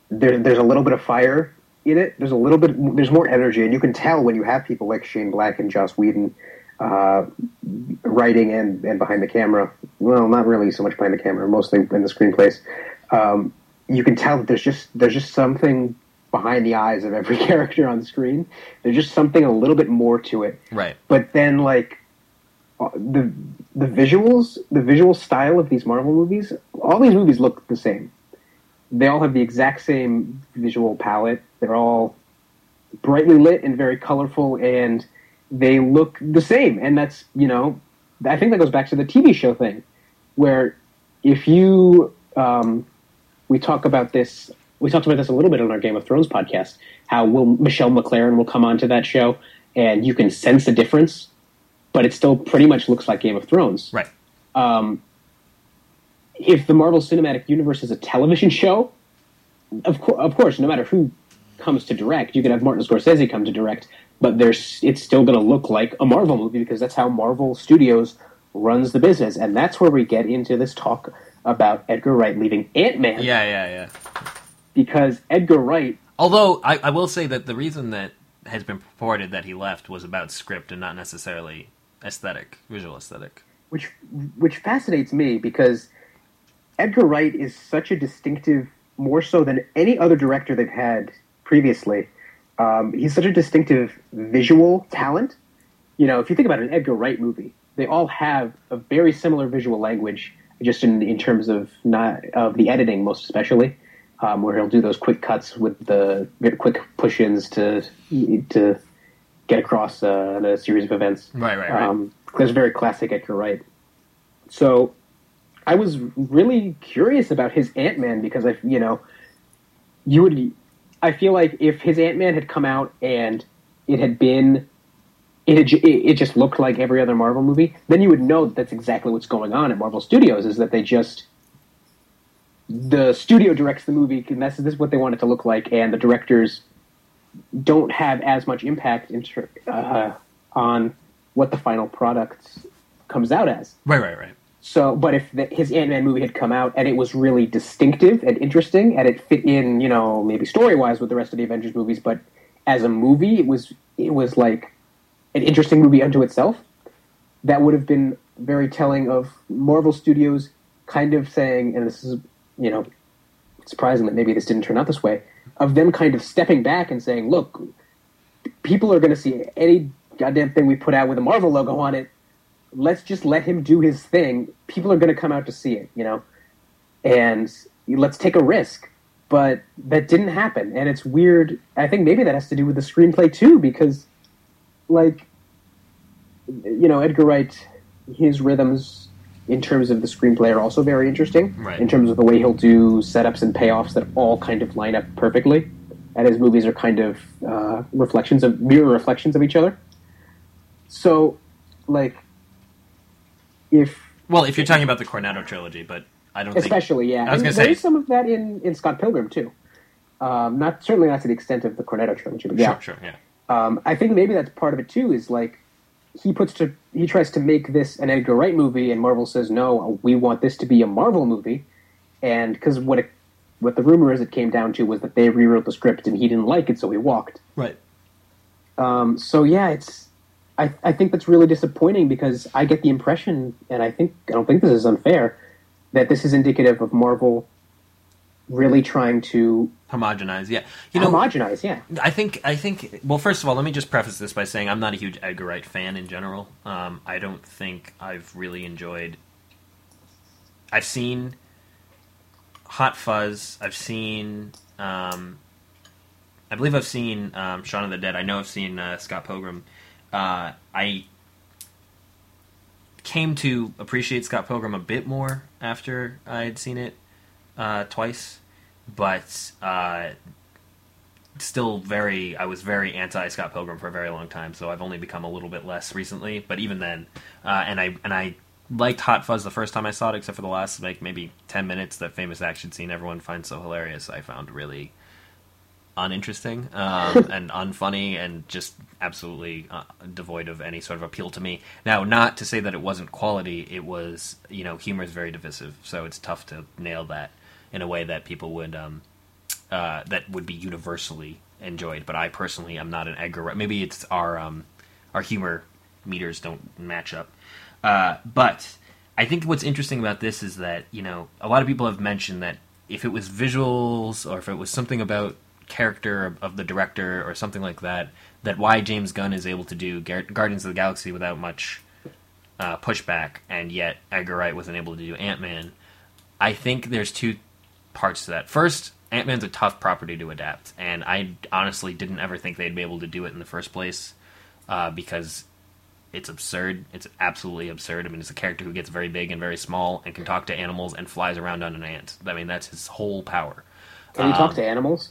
there, there's a little bit of fire in it. There's a little bit there's more energy, and you can tell when you have people like Shane Black and Joss Whedon uh, writing and, and behind the camera. Well, not really so much behind the camera, mostly in the screenplays. Um, you can tell that there's just there's just something behind the eyes of every character on the screen. There's just something a little bit more to it. Right. But then, like uh, the the visuals, the visual style of these Marvel movies, all these movies look the same. They all have the exact same visual palette. They're all brightly lit and very colorful, and they look the same. And that's you know, I think that goes back to the TV show thing, where if you um, we talk about this. We talked about this a little bit on our Game of Thrones podcast. How will Michelle MacLaren will come onto that show, and you can sense the difference, but it still pretty much looks like Game of Thrones. Right. Um, if the Marvel Cinematic Universe is a television show, of, co- of course, no matter who comes to direct, you can have Martin Scorsese come to direct, but there's it's still going to look like a Marvel movie because that's how Marvel Studios runs the business, and that's where we get into this talk about Edgar Wright leaving Ant Man Yeah, yeah, yeah. because Edgar Wright Although I, I will say that the reason that has been purported that he left was about script and not necessarily aesthetic, visual aesthetic. which which fascinates me because Edgar Wright is such a distinctive, more so than any other director they've had previously. Um, he's such a distinctive visual talent. You know, if you think about an Edgar Wright movie, they all have a very similar visual language, just in in terms of not of the editing, most especially, um, where he'll do those quick cuts with the quick push-ins to to get across uh, a series of events. Right, right, right. Um, that's very classic Edgar Wright. So I was really curious about his Ant Man because I, you know, you would. I feel like if his Ant Man had come out and it had been, it, it it just looked like every other Marvel movie, then you would know that that's exactly what's going on at Marvel Studios. Is that they just the studio directs the movie, and that's this is what they want it to look like, and the directors don't have as much impact in ter- uh, on what the final product comes out as. Right, right, right. So, but if the, his Ant Man movie had come out and it was really distinctive and interesting and it fit in, you know, maybe story wise with the rest of the Avengers movies, but as a movie, it was it was like an interesting movie unto itself. That would have been very telling of Marvel Studios kind of saying, and this is, you know, surprising that maybe this didn't turn out this way, of them kind of stepping back and saying, look, people are going to see any goddamn thing we put out with a Marvel logo on it let's just let him do his thing. People are going to come out to see it, you know, and let's take a risk. But that didn't happen, and it's weird. I think maybe that has to do with the screenplay too, because, like, you know, Edgar Wright, his rhythms in terms of the screenplay are also very interesting. Right. In terms of the way he'll do setups and payoffs that all kind of line up perfectly, and his movies are kind of uh, reflections of mirror reflections of each other. So, like, if Well, if you're talking about the Cornetto trilogy, but I don't think. especially yeah, I was gonna say- is some of that in in Scott Pilgrim too. Um, not certainly not to the extent of the Cornetto trilogy, but yeah, Sure, sure, yeah. Um, I think maybe that's part of it too. Is like he puts to he tries to make this an Edgar Wright movie, and Marvel says no, we want this to be a Marvel movie, and because what it, what the rumor is it came down to was that they rewrote the script and he didn't like it, so he walked. Right. Um, so yeah, it's I, I think that's really disappointing because I get the impression, and I think I don't think this is unfair, that this is indicative of Marvel really trying to Homogenize, yeah. You know, homogenize. Yeah, I think I think well first of all let me just preface this by saying I'm not a huge Edgar Wright fan in general. Um, I don't think I've really enjoyed I've seen Hot Fuzz, I've seen um, I believe I've seen um, Shaun of the Dead. I know I've seen uh, Scott Pilgrim. Uh, I came to appreciate Scott Pilgrim a bit more after I had seen it uh, twice, but uh, still very I was very anti Scott Pilgrim for a very long time, so I've only become a little bit less recently. But even then, uh, and I and I liked Hot Fuzz the first time I saw it, except for the last like maybe ten minutes. That famous action scene everyone finds so hilarious. I found really uninteresting um, and unfunny and just absolutely uh, devoid of any sort of appeal to me. Now, not to say that it wasn't quality. It was you know humor is very divisive, so it's tough to nail that in a way that people would. Um, uh, that would be universally enjoyed. But I personally am not an Edgar Wright. Maybe it's our um, our humor meters don't match up. Uh, but I think what's interesting about this is that you know a lot of people have mentioned that if it was visuals or if it was something about character of, the director or something like that, that why James Gunn is able to do Guardians of the Galaxy without much uh, pushback, and yet Edgar Wright wasn't able to do Ant Man. I think there's two parts to that. First, Ant Man's a tough property to adapt, and I honestly didn't ever think they'd be able to do it in the first place uh, because it's absurd. It's absolutely absurd. I mean, it's a character who gets very big and very small and can talk to animals and flies around on an ant. I mean, that's his whole power. can you Um, talk to animals?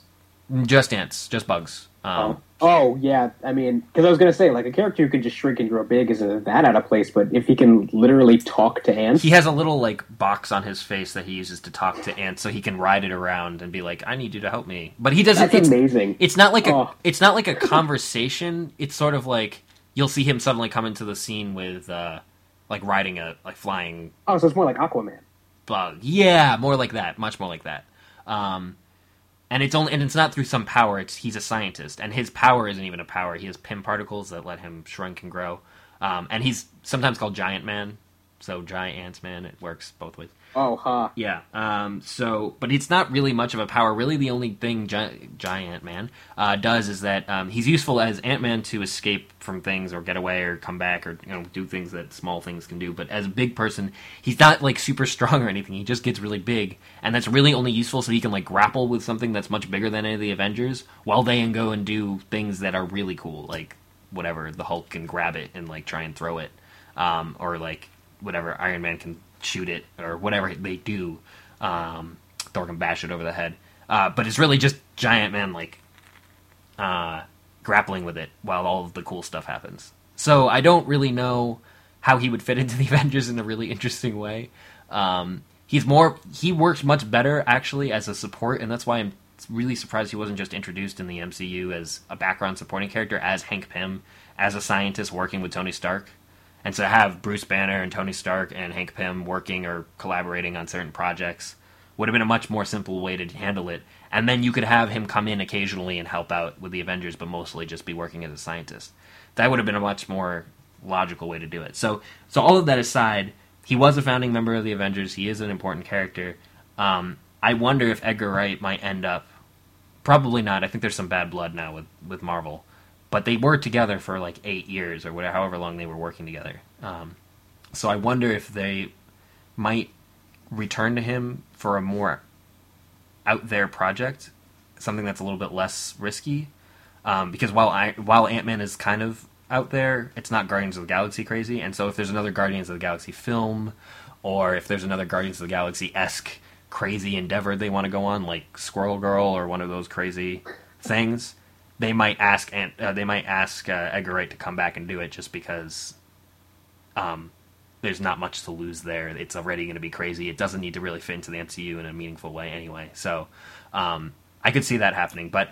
Just ants, just bugs. Um, oh. Oh yeah, I mean, because I was gonna say like a character who can just shrink and grow big isn't that out of place, but if he can literally talk to ants, He has a little like box on his face that he uses to talk to ants, so he can ride it around and be like, "I need you to help me." But he doesn't. that's it's, amazing. It's not like a. Oh. It's not like a conversation. It's sort of like you'll see him suddenly come into the scene with, uh, like riding a like flying oh, so it's more like Aquaman. bug. Yeah, more like that. Much more like that. Um, and it's only and it's not through some power. It's he's a scientist, and his power isn't even a power. He has Pym particles that let him shrink and grow. Um, and he's sometimes called Giant Man. So giant ants man. It works both ways. Oh, ha. Yeah. Um, so, but it's not really much of a power. Really, the only thing Gi- Giant Man uh, does is that um, he's useful as Ant Man to escape from things or get away or come back or you know do things that small things can do. But as a big person, he's not like super strong or anything. He just gets really big, and that's really only useful so he can like grapple with something that's much bigger than any of the Avengers, while they can go and do things that are really cool, like whatever the Hulk can grab it and like try and throw it, um, or like whatever Iron Man can shoot it or whatever they do. Um, Thor can bash it over the head, uh, but it's really just Giant Man like uh, grappling with it while all of the cool stuff happens. So I don't really know how he would fit into the Avengers in a really interesting way. Um, he's more he works much better actually as a support, and that's why I'm really surprised he wasn't just introduced in the MCU as a background supporting character as Hank Pym, as a scientist working with Tony Stark. And to have Bruce Banner and Tony Stark and Hank Pym working or collaborating on certain projects would have been a much more simple way to handle it. And then you could have him come in occasionally and help out with the Avengers, but mostly just be working as a scientist. That would have been a much more logical way to do it. So, so all of that aside, he was a founding member of the Avengers. He is an important character. Um, I wonder if Edgar Wright might end up. Probably not. I think there's some bad blood now with with Marvel, but they were together for like eight years or whatever, however long they were working together. Um, so I wonder if they might return to him for a more out there project, something that's a little bit less risky. Um, because while I, while Ant Man is kind of out there, it's not Guardians of the Galaxy crazy. And so if there's another Guardians of the Galaxy film, or if there's another Guardians of the Galaxy esque crazy endeavor they want to go on, like Squirrel Girl or one of those crazy things, they might ask uh, they might ask uh, Edgar Wright to come back and do it just because um, there's not much to lose there. It's already going to be crazy. It doesn't need to really fit into the MCU in a meaningful way anyway. So um, I could see that happening, but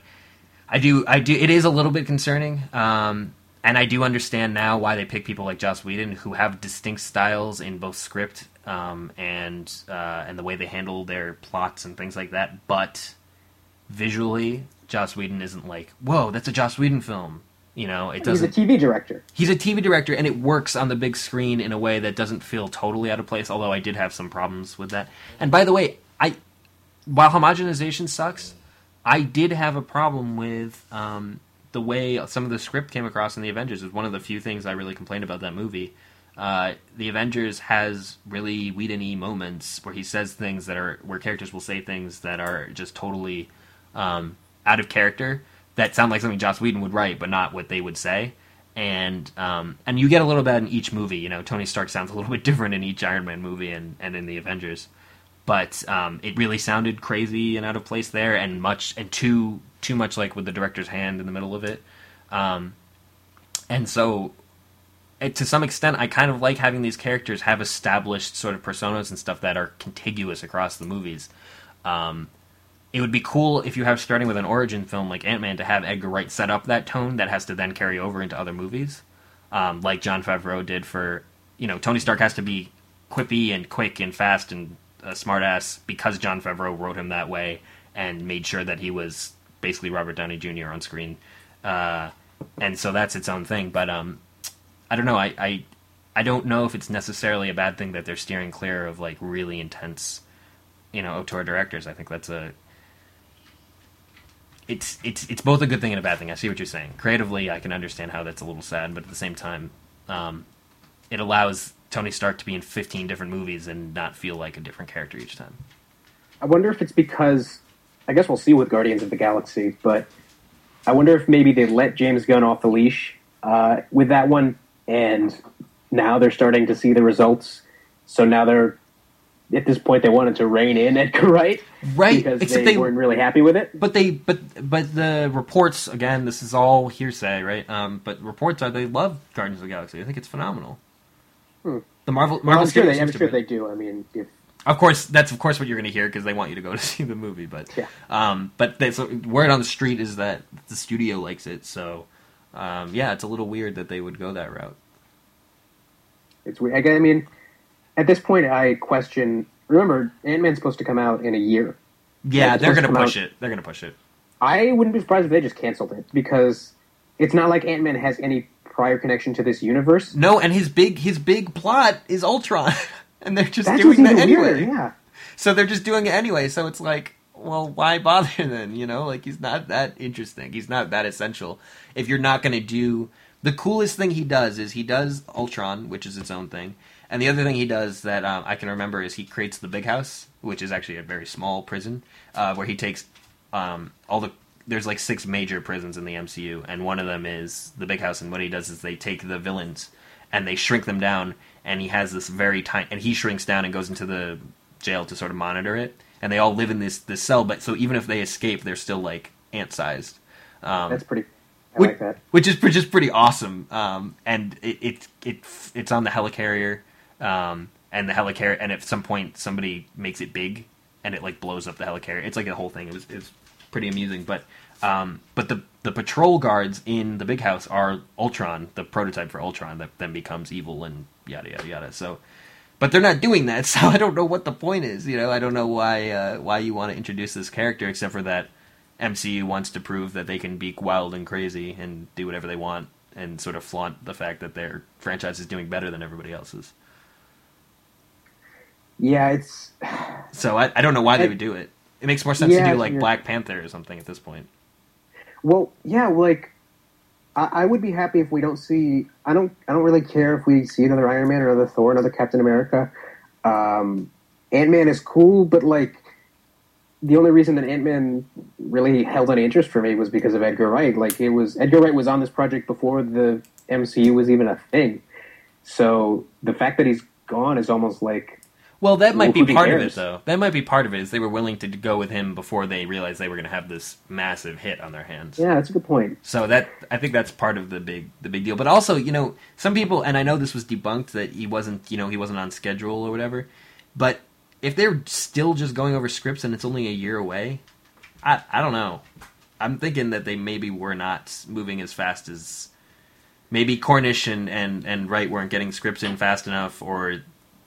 I do, I do. It is a little bit concerning, um, and I do understand now why they pick people like Joss Whedon who have distinct styles in both script um, and uh, and the way they handle their plots and things like that. But visually, Joss Whedon isn't like, whoa, that's a Joss Whedon film. You know, it does. He's a. TV director. He's a TV director, and it works on the big screen in a way that doesn't feel totally out of place. Although I did have some problems with that. And by the way, I while homogenization sucks, I did have a problem with um, the way some of the script came across in the Avengers. Is one of the few things I really complained about that movie. Uh, the Avengers has really Whedon-y moments where he says things that are where characters will say things that are just totally um, out of character that sound like something Joss Whedon would write, but not what they would say. And um, and you get a little bit in each movie. You know, Tony Stark sounds a little bit different in each Iron Man movie and, and in the Avengers. But um, it really sounded crazy and out of place there, and much and too too much like with the director's hand in the middle of it. Um, and so, it, to some extent, I kind of like having these characters have established sort of personas and stuff that are contiguous across the movies. Um, it would be cool if you have starting with an origin film like Ant Man to have Edgar Wright set up that tone that has to then carry over into other movies, um, like Jon Favreau did for you know Tony Stark has to be quippy and quick and fast and a smartass because Jon Favreau wrote him that way and made sure that he was basically Robert Downey Jr. on screen, uh, and so that's its own thing. But um, I don't know. I, I I don't know if it's necessarily a bad thing that they're steering clear of like really intense, you know, auteur directors. I think that's a it's it's it's both a good thing and a bad thing. I see what you're saying. Creatively, I can understand how that's a little sad, but at the same time, um, it allows Tony Stark to be in 15 different movies and not feel like a different character each time. I wonder if it's because I guess we'll see with Guardians of the Galaxy, but I wonder if maybe they let James Gunn off the leash uh, with that one, and now they're starting to see the results. So now they're at this point they wanted to rein in Edgar Wright, Right, Because except they, they- weren't really happy with it. But they, but but the reports again. This is all hearsay, right? Um, but reports are they love Guardians of the Galaxy. I think it's phenomenal. Hmm. The Marvel, Well, Marvel I'm sure they, I'm sure they do. I mean, if Of course, that's of course what you're going to hear because they want you to go to see the movie. But Yeah. um, but they, so word on the street is that the studio likes it. So um, yeah, it's a little weird that they would go that route. it's weird. I mean, at this point, I question. Remember, Ant Man's supposed to come out in a year. Yeah, they're going to to push out- it. They're going to push it. I wouldn't be surprised if they just canceled it because it's not like Ant Man has any prior connection to this universe. No, and his big his big plot is Ultron, and they're just That's doing that anyway. weirder. Yeah, So they're just doing it anyway. So it's like, well, why bother then? You know, like he's not that interesting. He's not that essential. If you're not going to do the coolest thing he does is he does Ultron, which is its own thing, and the other thing he does that um, I can remember is he creates the Big House, which is actually a very small prison uh, where he takes um, all the. There's like six major prisons in the MCU, and one of them is the Big House. And what he does is they take the villains and they shrink them down, and he has this very tiny, and he shrinks down and goes into the jail to sort of monitor it, and they all live in this this cell. But so even if they escape, they're still like ant sized. Um, that's pretty. I which, like that. which is is pretty awesome. Um, and it, it it it's on the helicarrier, um, and the helicarrier, and at some point somebody makes it big, and it like blows up the helicarrier. It's like a whole thing. It was, it was pretty amusing. But um, but the the patrol guards in the big house are Ultron, the prototype for Ultron that then becomes evil and yada yada yada. So, but they're not doing that, so I don't know what the point is. You know, I don't know why uh, why you want to introduce this character except for that MCU wants to prove that they can be wild and crazy and do whatever they want and sort of flaunt the fact that their franchise is doing better than everybody else's. Yeah, it's So I, I don't know why they would do it. It makes more sense Yeah, to do like you're- Black Panther or something at this point. well, yeah, like I, I would be happy if we don't see. I don't. I don't really care if we see another Iron Man or another Thor, another Captain America. Um, Ant Man is cool, but like the only reason that Ant Man really held any interest for me was because of Edgar Wright. Like it was Edgar Wright was on this project before the MCU was even a thing. So the fact that he's gone is almost like Well, that might Well, be who part of it, though. That might be part of it. Is they were willing to go with him before they realized they were going to have this massive hit on their hands. yeah, that's a good point. So that I think that's part of the big the big deal. But also, you know, some people and I know this was debunked that he wasn't, you know, he wasn't on schedule or whatever. But if they're still just going over scripts and it's only a year away, I I don't know. I'm thinking that they maybe were not moving as fast as maybe Cornish and and and Wright weren't getting scripts in fast enough or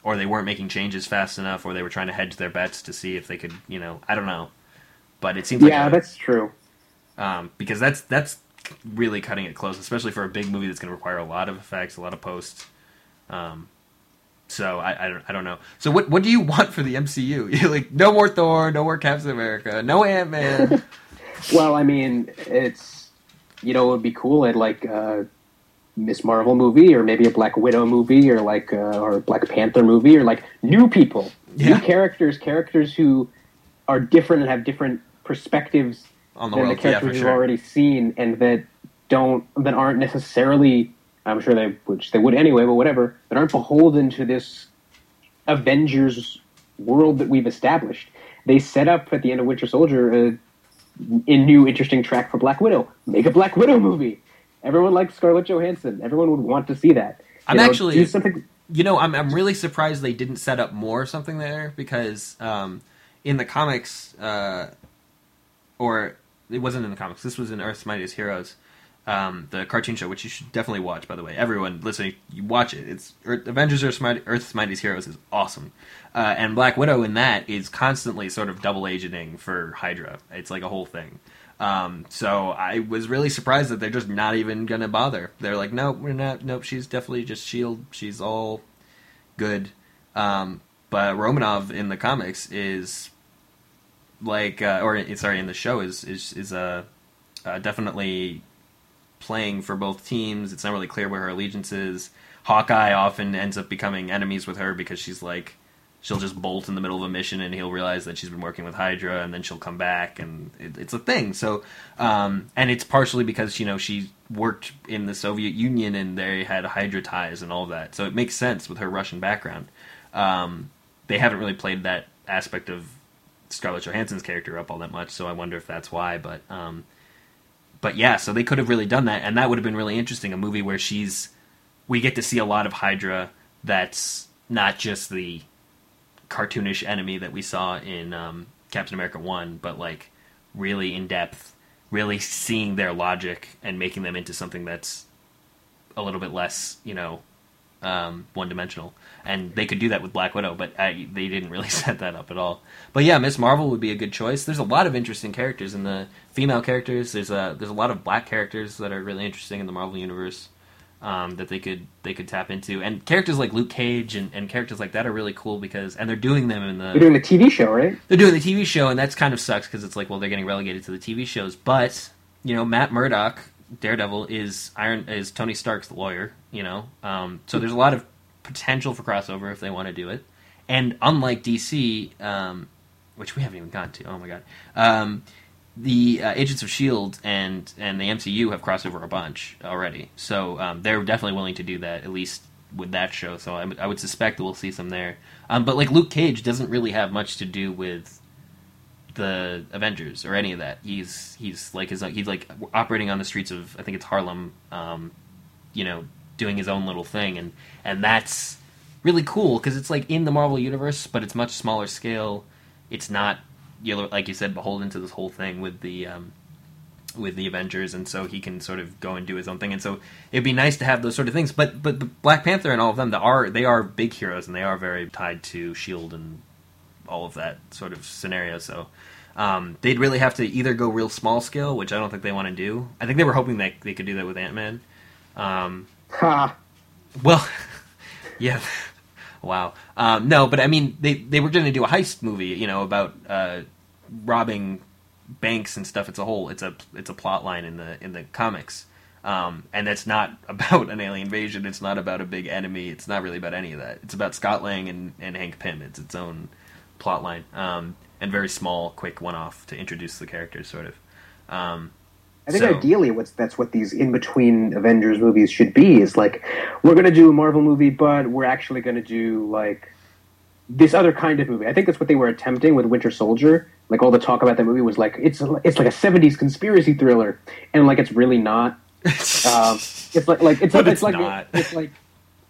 or they weren't making changes fast enough or they were trying to hedge their bets to see if they could, you know, I don't know. But it seems like Yeah, a- that's true. um, because that's that's really cutting it close, especially for a big movie that's going to require a lot of effects, a lot of posts. Um, so I, I don't I don't know. So what what do you want for the MCU? You're like no more Thor, no more Captain America, no Ant Man. Well, I mean, it's you know, it would be cool I'd like a Miss Marvel movie, or maybe a Black Widow movie, or like uh, or Black Panther movie, or like new people, Yeah. new characters, characters who are different and have different perspectives on the than world, the characters for you've sure. already seen, and that don't that aren't necessarily. I'm sure they which they would anyway, but whatever. That aren't beholden to this Avengers world that we've established. They set up at the end of Winter Soldier a, a new interesting track for Black Widow. Make a Black Widow movie. Everyone likes Scarlett Johansson. Everyone would want to see that. You I'm know, actually- do something. You know, I'm I'm really surprised they didn't set up more of something there because um, in the comics, uh, or it wasn't in the comics. This was in Earth's Mightiest Heroes, um, the cartoon show, which you should definitely watch. By the way, everyone listening, you watch it. It's Earth, Avengers: Earth's, Earth's Mightiest Heroes is awesome, uh, and Black Widow in that is constantly sort of double agenting for Hydra. It's like a whole thing. Um, so I was really surprised that they're just not even gonna bother. They're like, nope, we're not. Nope, she's definitely just Shield. She's all good. Um, but Romanov in the comics is like, uh, or sorry, in the show is is is uh, uh, definitely playing for both teams. It's not really clear where her allegiance is. Hawkeye often ends up becoming enemies with her because she's like she'll just bolt in the middle of a mission and he'll realize that she's been working with Hydra and then she'll come back and it, it's a thing. So um, and it's partially because you know she worked in the Soviet Union and they had Hydra ties and all that. So it makes sense with her Russian background. Um, they haven't really played that aspect of Scarlett Johansson's character up all that much, so I wonder if that's why. But um, but yeah, so they could have really done that, and that would have been really interesting. A movie where she's we get to see a lot of Hydra that's not just the cartoonish enemy that we saw in um, Captain America One, but like really in depth, really seeing their logic and making them into something that's a little bit less, you know, um, one dimensional. And they could do that with Black Widow, but I, they didn't really set that up at all. But yeah, Miss Marvel would be a good choice. There's a lot of interesting characters in the female characters. There's a there's a lot of black characters that are really interesting in the Marvel universe um, that they could they could tap into. And characters like Luke Cage and, and characters like that are really cool because and they're doing them in the They're doing the TV show, right? they're doing the TV show, and that's kind of sucks because it's like, well, they're getting relegated to the TV shows. But you know, Matt Murdock, Daredevil, is Iron is Tony Stark's lawyer. You know, um, so there's a lot of potential for crossover if they want to do it. And unlike DC, um, which we haven't even gotten to, oh my god, um, the uh, Agents of Shield and and the MCU have crossed over a bunch already. So um, they're definitely willing to do that at least with that show. So I, would- I would suspect that we'll see some there. Um, but like Luke Cage doesn't really have much to do with the Avengers or any of that. He's he's like his he's like operating on the streets of I think it's Harlem, um, you know, doing his own little thing, and and that's really cool because it's like in the Marvel universe, but it's much smaller scale. It's not you like you said, beholden to this whole thing with the um, with the Avengers, and so he can sort of go and do his own thing. And so it'd be nice to have those sort of things. But but the Black Panther and all of them, they are they are big heroes, and they are very tied to Shield and all of that sort of scenario. So. Um, they'd really have to either go real small scale, which I don't think they want to do. I think they were hoping that they could do that with Ant Man. Um, Ha! well, yeah, wow. Um, no, but I mean, they they were going to do a heist movie, you know, about uh, robbing banks and stuff. It's a whole it's a it's a plot line in the in the comics, um, and that's not about an alien invasion. It's not about a big enemy. It's not really about any of that. It's about Scott Lang and, and Hank Pym. It's its own plot line, um, and very small, quick one off to introduce the characters, sort of. Um, I think So- ideally, what's that's what these in between Avengers movies should be. Is like we're going to do a Marvel movie, but we're actually going to do like this other kind of movie. I think that's what they were attempting with Winter Soldier. Like all the talk about that movie was like it's it's like a '70s conspiracy thriller, and like it's really not. Um, it's like like it's But it's, it's like it's like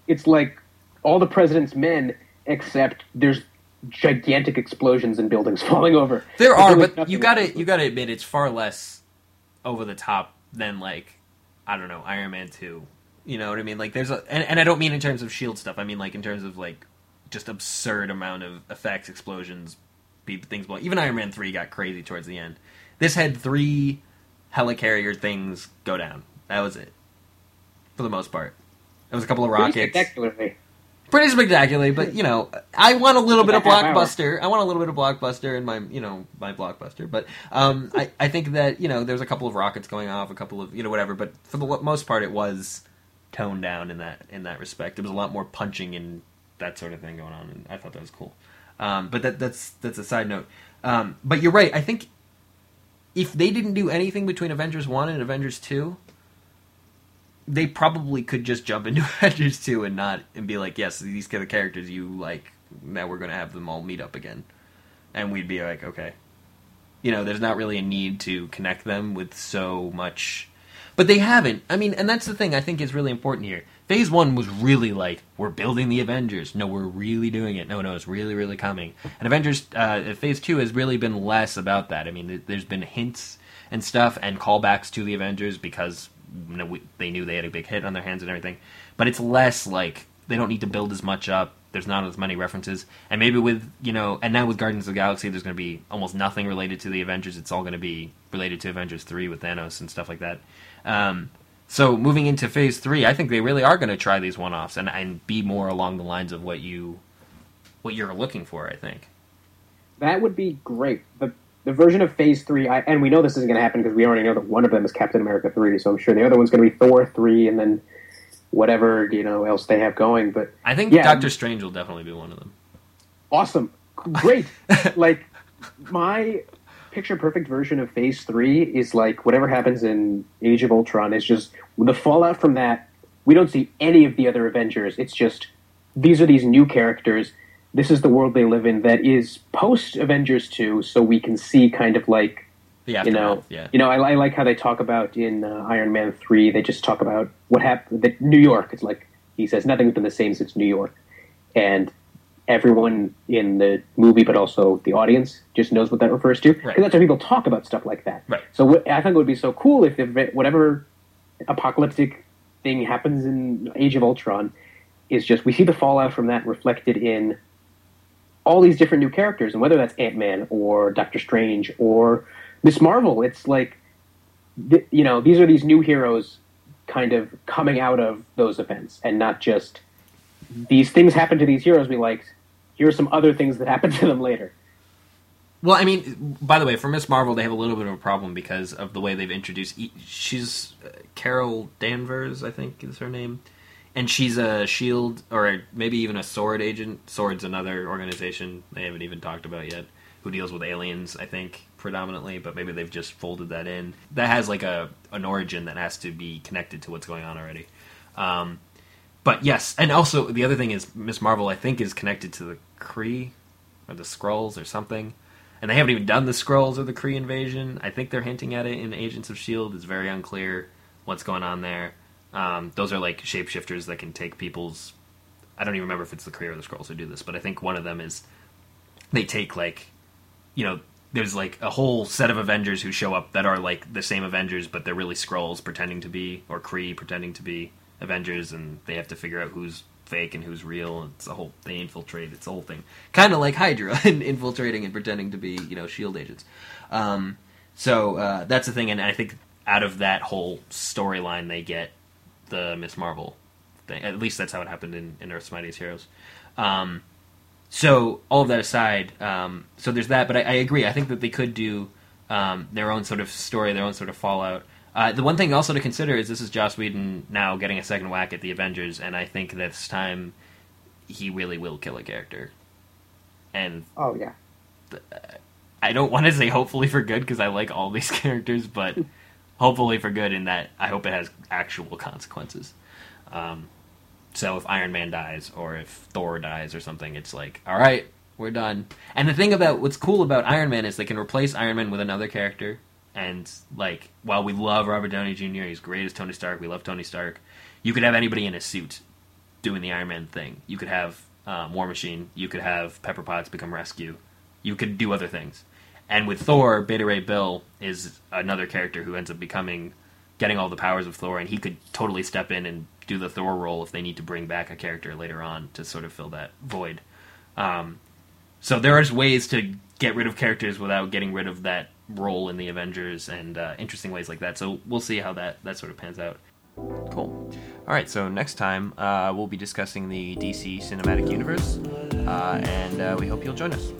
it's like all the president's men, except there's gigantic explosions and buildings falling over. There are, but you got else. to you got to admit it's far less over the top than like I don't know Iron Man two. You know what I mean? Like there's a and, and I don't mean in terms of shield stuff. I mean like in terms of like just absurd amount of effects, explosions, things blowing. Even Iron Man three got crazy towards the end. This had three helicarrier things go down. That was it for the most part. There was a couple of Pretty rockets spectacularly. pretty spectacularly, but you know, I want a little bit of blockbuster. I want a little bit of blockbuster in my, you know, my blockbuster. But um, I, I think that you know, there's a couple of rockets going off, a couple of you know, whatever. But for the most part, it was toned down in that in that respect. It was a lot more punching and that sort of thing going on, and I thought that was cool. Um, but that that's that's a side note. Um, but you're right. I think if they didn't do anything between Avengers one and Avengers two, they probably could just jump into Avengers two and not and be like, yes, these are the characters you like. Now we're going to have them all meet up again, and we'd be like, okay, you know, there's not really a need to connect them with so much, but they haven't. I mean, and that's the thing I think is really important here. Phase one was really like we're building the Avengers. No, we're really doing it. No, no, it's really, really coming. And Avengers uh, Phase two has really been less about that. I mean, there's been hints and stuff and callbacks to the Avengers because you know, we, they knew they had a big hit on their hands and everything. But it's less like they don't need to build as much up. There's not as many references, and maybe with you know, and now with Guardians of the Galaxy, there's going to be almost nothing related to the Avengers. It's all going to be related to Avengers three with Thanos and stuff like that. Um, so moving into Phase three, I think they really are going to try these one-offs and and be more along the lines of what you what you're looking for. I think. That would be great. The the version of Phase Three, I, and we know this isn't going to happen because we already know that one of them is Captain America Three. So I'm sure the other one's going to be Thor Three, and then whatever you know else they have going. But I think Yeah. Doctor Strange will definitely be one of them. awesome, great. like my picture perfect version of Phase Three is like whatever happens in Age of Ultron is just the fallout from that. We don't see any of the other Avengers. It's just these are these new characters. This is the world they live in that is post Avengers two, so we can see kind of like you know, yeah. you know, I, I like how they talk about in uh, Iron Man three. They just talk about what happened. That New York. It's like he says nothing's been the same since New York, and everyone in the movie, but also the audience, just knows what that refers to. Because Right. that's how people talk about stuff like that. Right. So what, I think it would be so cool if, whatever apocalyptic thing happens in Age of Ultron is just we see the fallout from that reflected in all these different new characters, and whether that's Ant Man or Doctor Strange or Miss Marvel, it's like th- you know these are these new heroes kind of coming out of those events, and not just these things happen to these heroes we liked. Here are some other things that happen to them later. Well, I mean, by the way, for Miss Marvel, they have a little bit of a problem because of the way they've introduced. She's uh, Carol Danvers, I think is her name, and she's a Shield or maybe even a Sword agent. Sword's another organization they haven't even talked about yet, who deals with aliens, I think predominantly, but maybe they've just folded that in. That has like a an origin that has to be connected to what's going on already. Um, but yes, and also the other thing is Miss Marvel, I think, is connected to the Kree or the Skrulls or something. And they haven't even done the Skrulls or the Kree invasion. I think they're hinting at it in Agents of Shield. It's very unclear what's going on there. Um, those are like shapeshifters that can take people's. I don't even remember if it's the Kree or the Skrulls who do this, but I think one of them is they take like, you know, there's like a whole set of Avengers who show up that are like the same Avengers, but they're really Skrulls pretending to be, or Kree pretending to be Avengers, and they have to figure out who's fake and who's real. It's a whole they infiltrate. It's a whole thing, kind of like Hydra and infiltrating and pretending to be you know Shield agents. Um, so uh, that's the thing, and I think out of that whole storyline, they get the Miss Marvel thing. At least that's how it happened in, in Earth's Mightiest Heroes. Um, so all of that aside, um, so there's that. But I, I, agree. I think that they could do um, their own sort of story, their own sort of fallout. Uh, the one thing also to consider is this is Joss Whedon now getting a second whack at the Avengers, and I think this time he really will kill a character. And oh yeah, I don't want to say hopefully for good because I like all these characters, but hopefully for good in that I hope it has actual consequences. Um, so if Iron Man dies or if Thor dies or something, it's like, all right, we're done. And the thing about what's cool about Iron Man is they can replace Iron Man with another character. And like, while we love Robert Downey Jr., he's great as Tony Stark. We love Tony Stark. You could have anybody in a suit doing the Iron Man thing. You could have um, War Machine. You could have Pepper Potts become Rescue. You could do other things. And with Thor, Beta Ray Bill is another character who ends up becoming, getting all the powers of Thor, and he could totally step in and do the Thor role if they need to bring back a character later on to sort of fill that void. Um, so there are ways to get rid of characters without getting rid of that role in the Avengers, and uh, interesting ways like that. So we'll see how that that sort of pans out. Cool. All right, so next time uh, we'll be discussing the DC Cinematic Universe, uh, and uh, we hope you'll join us.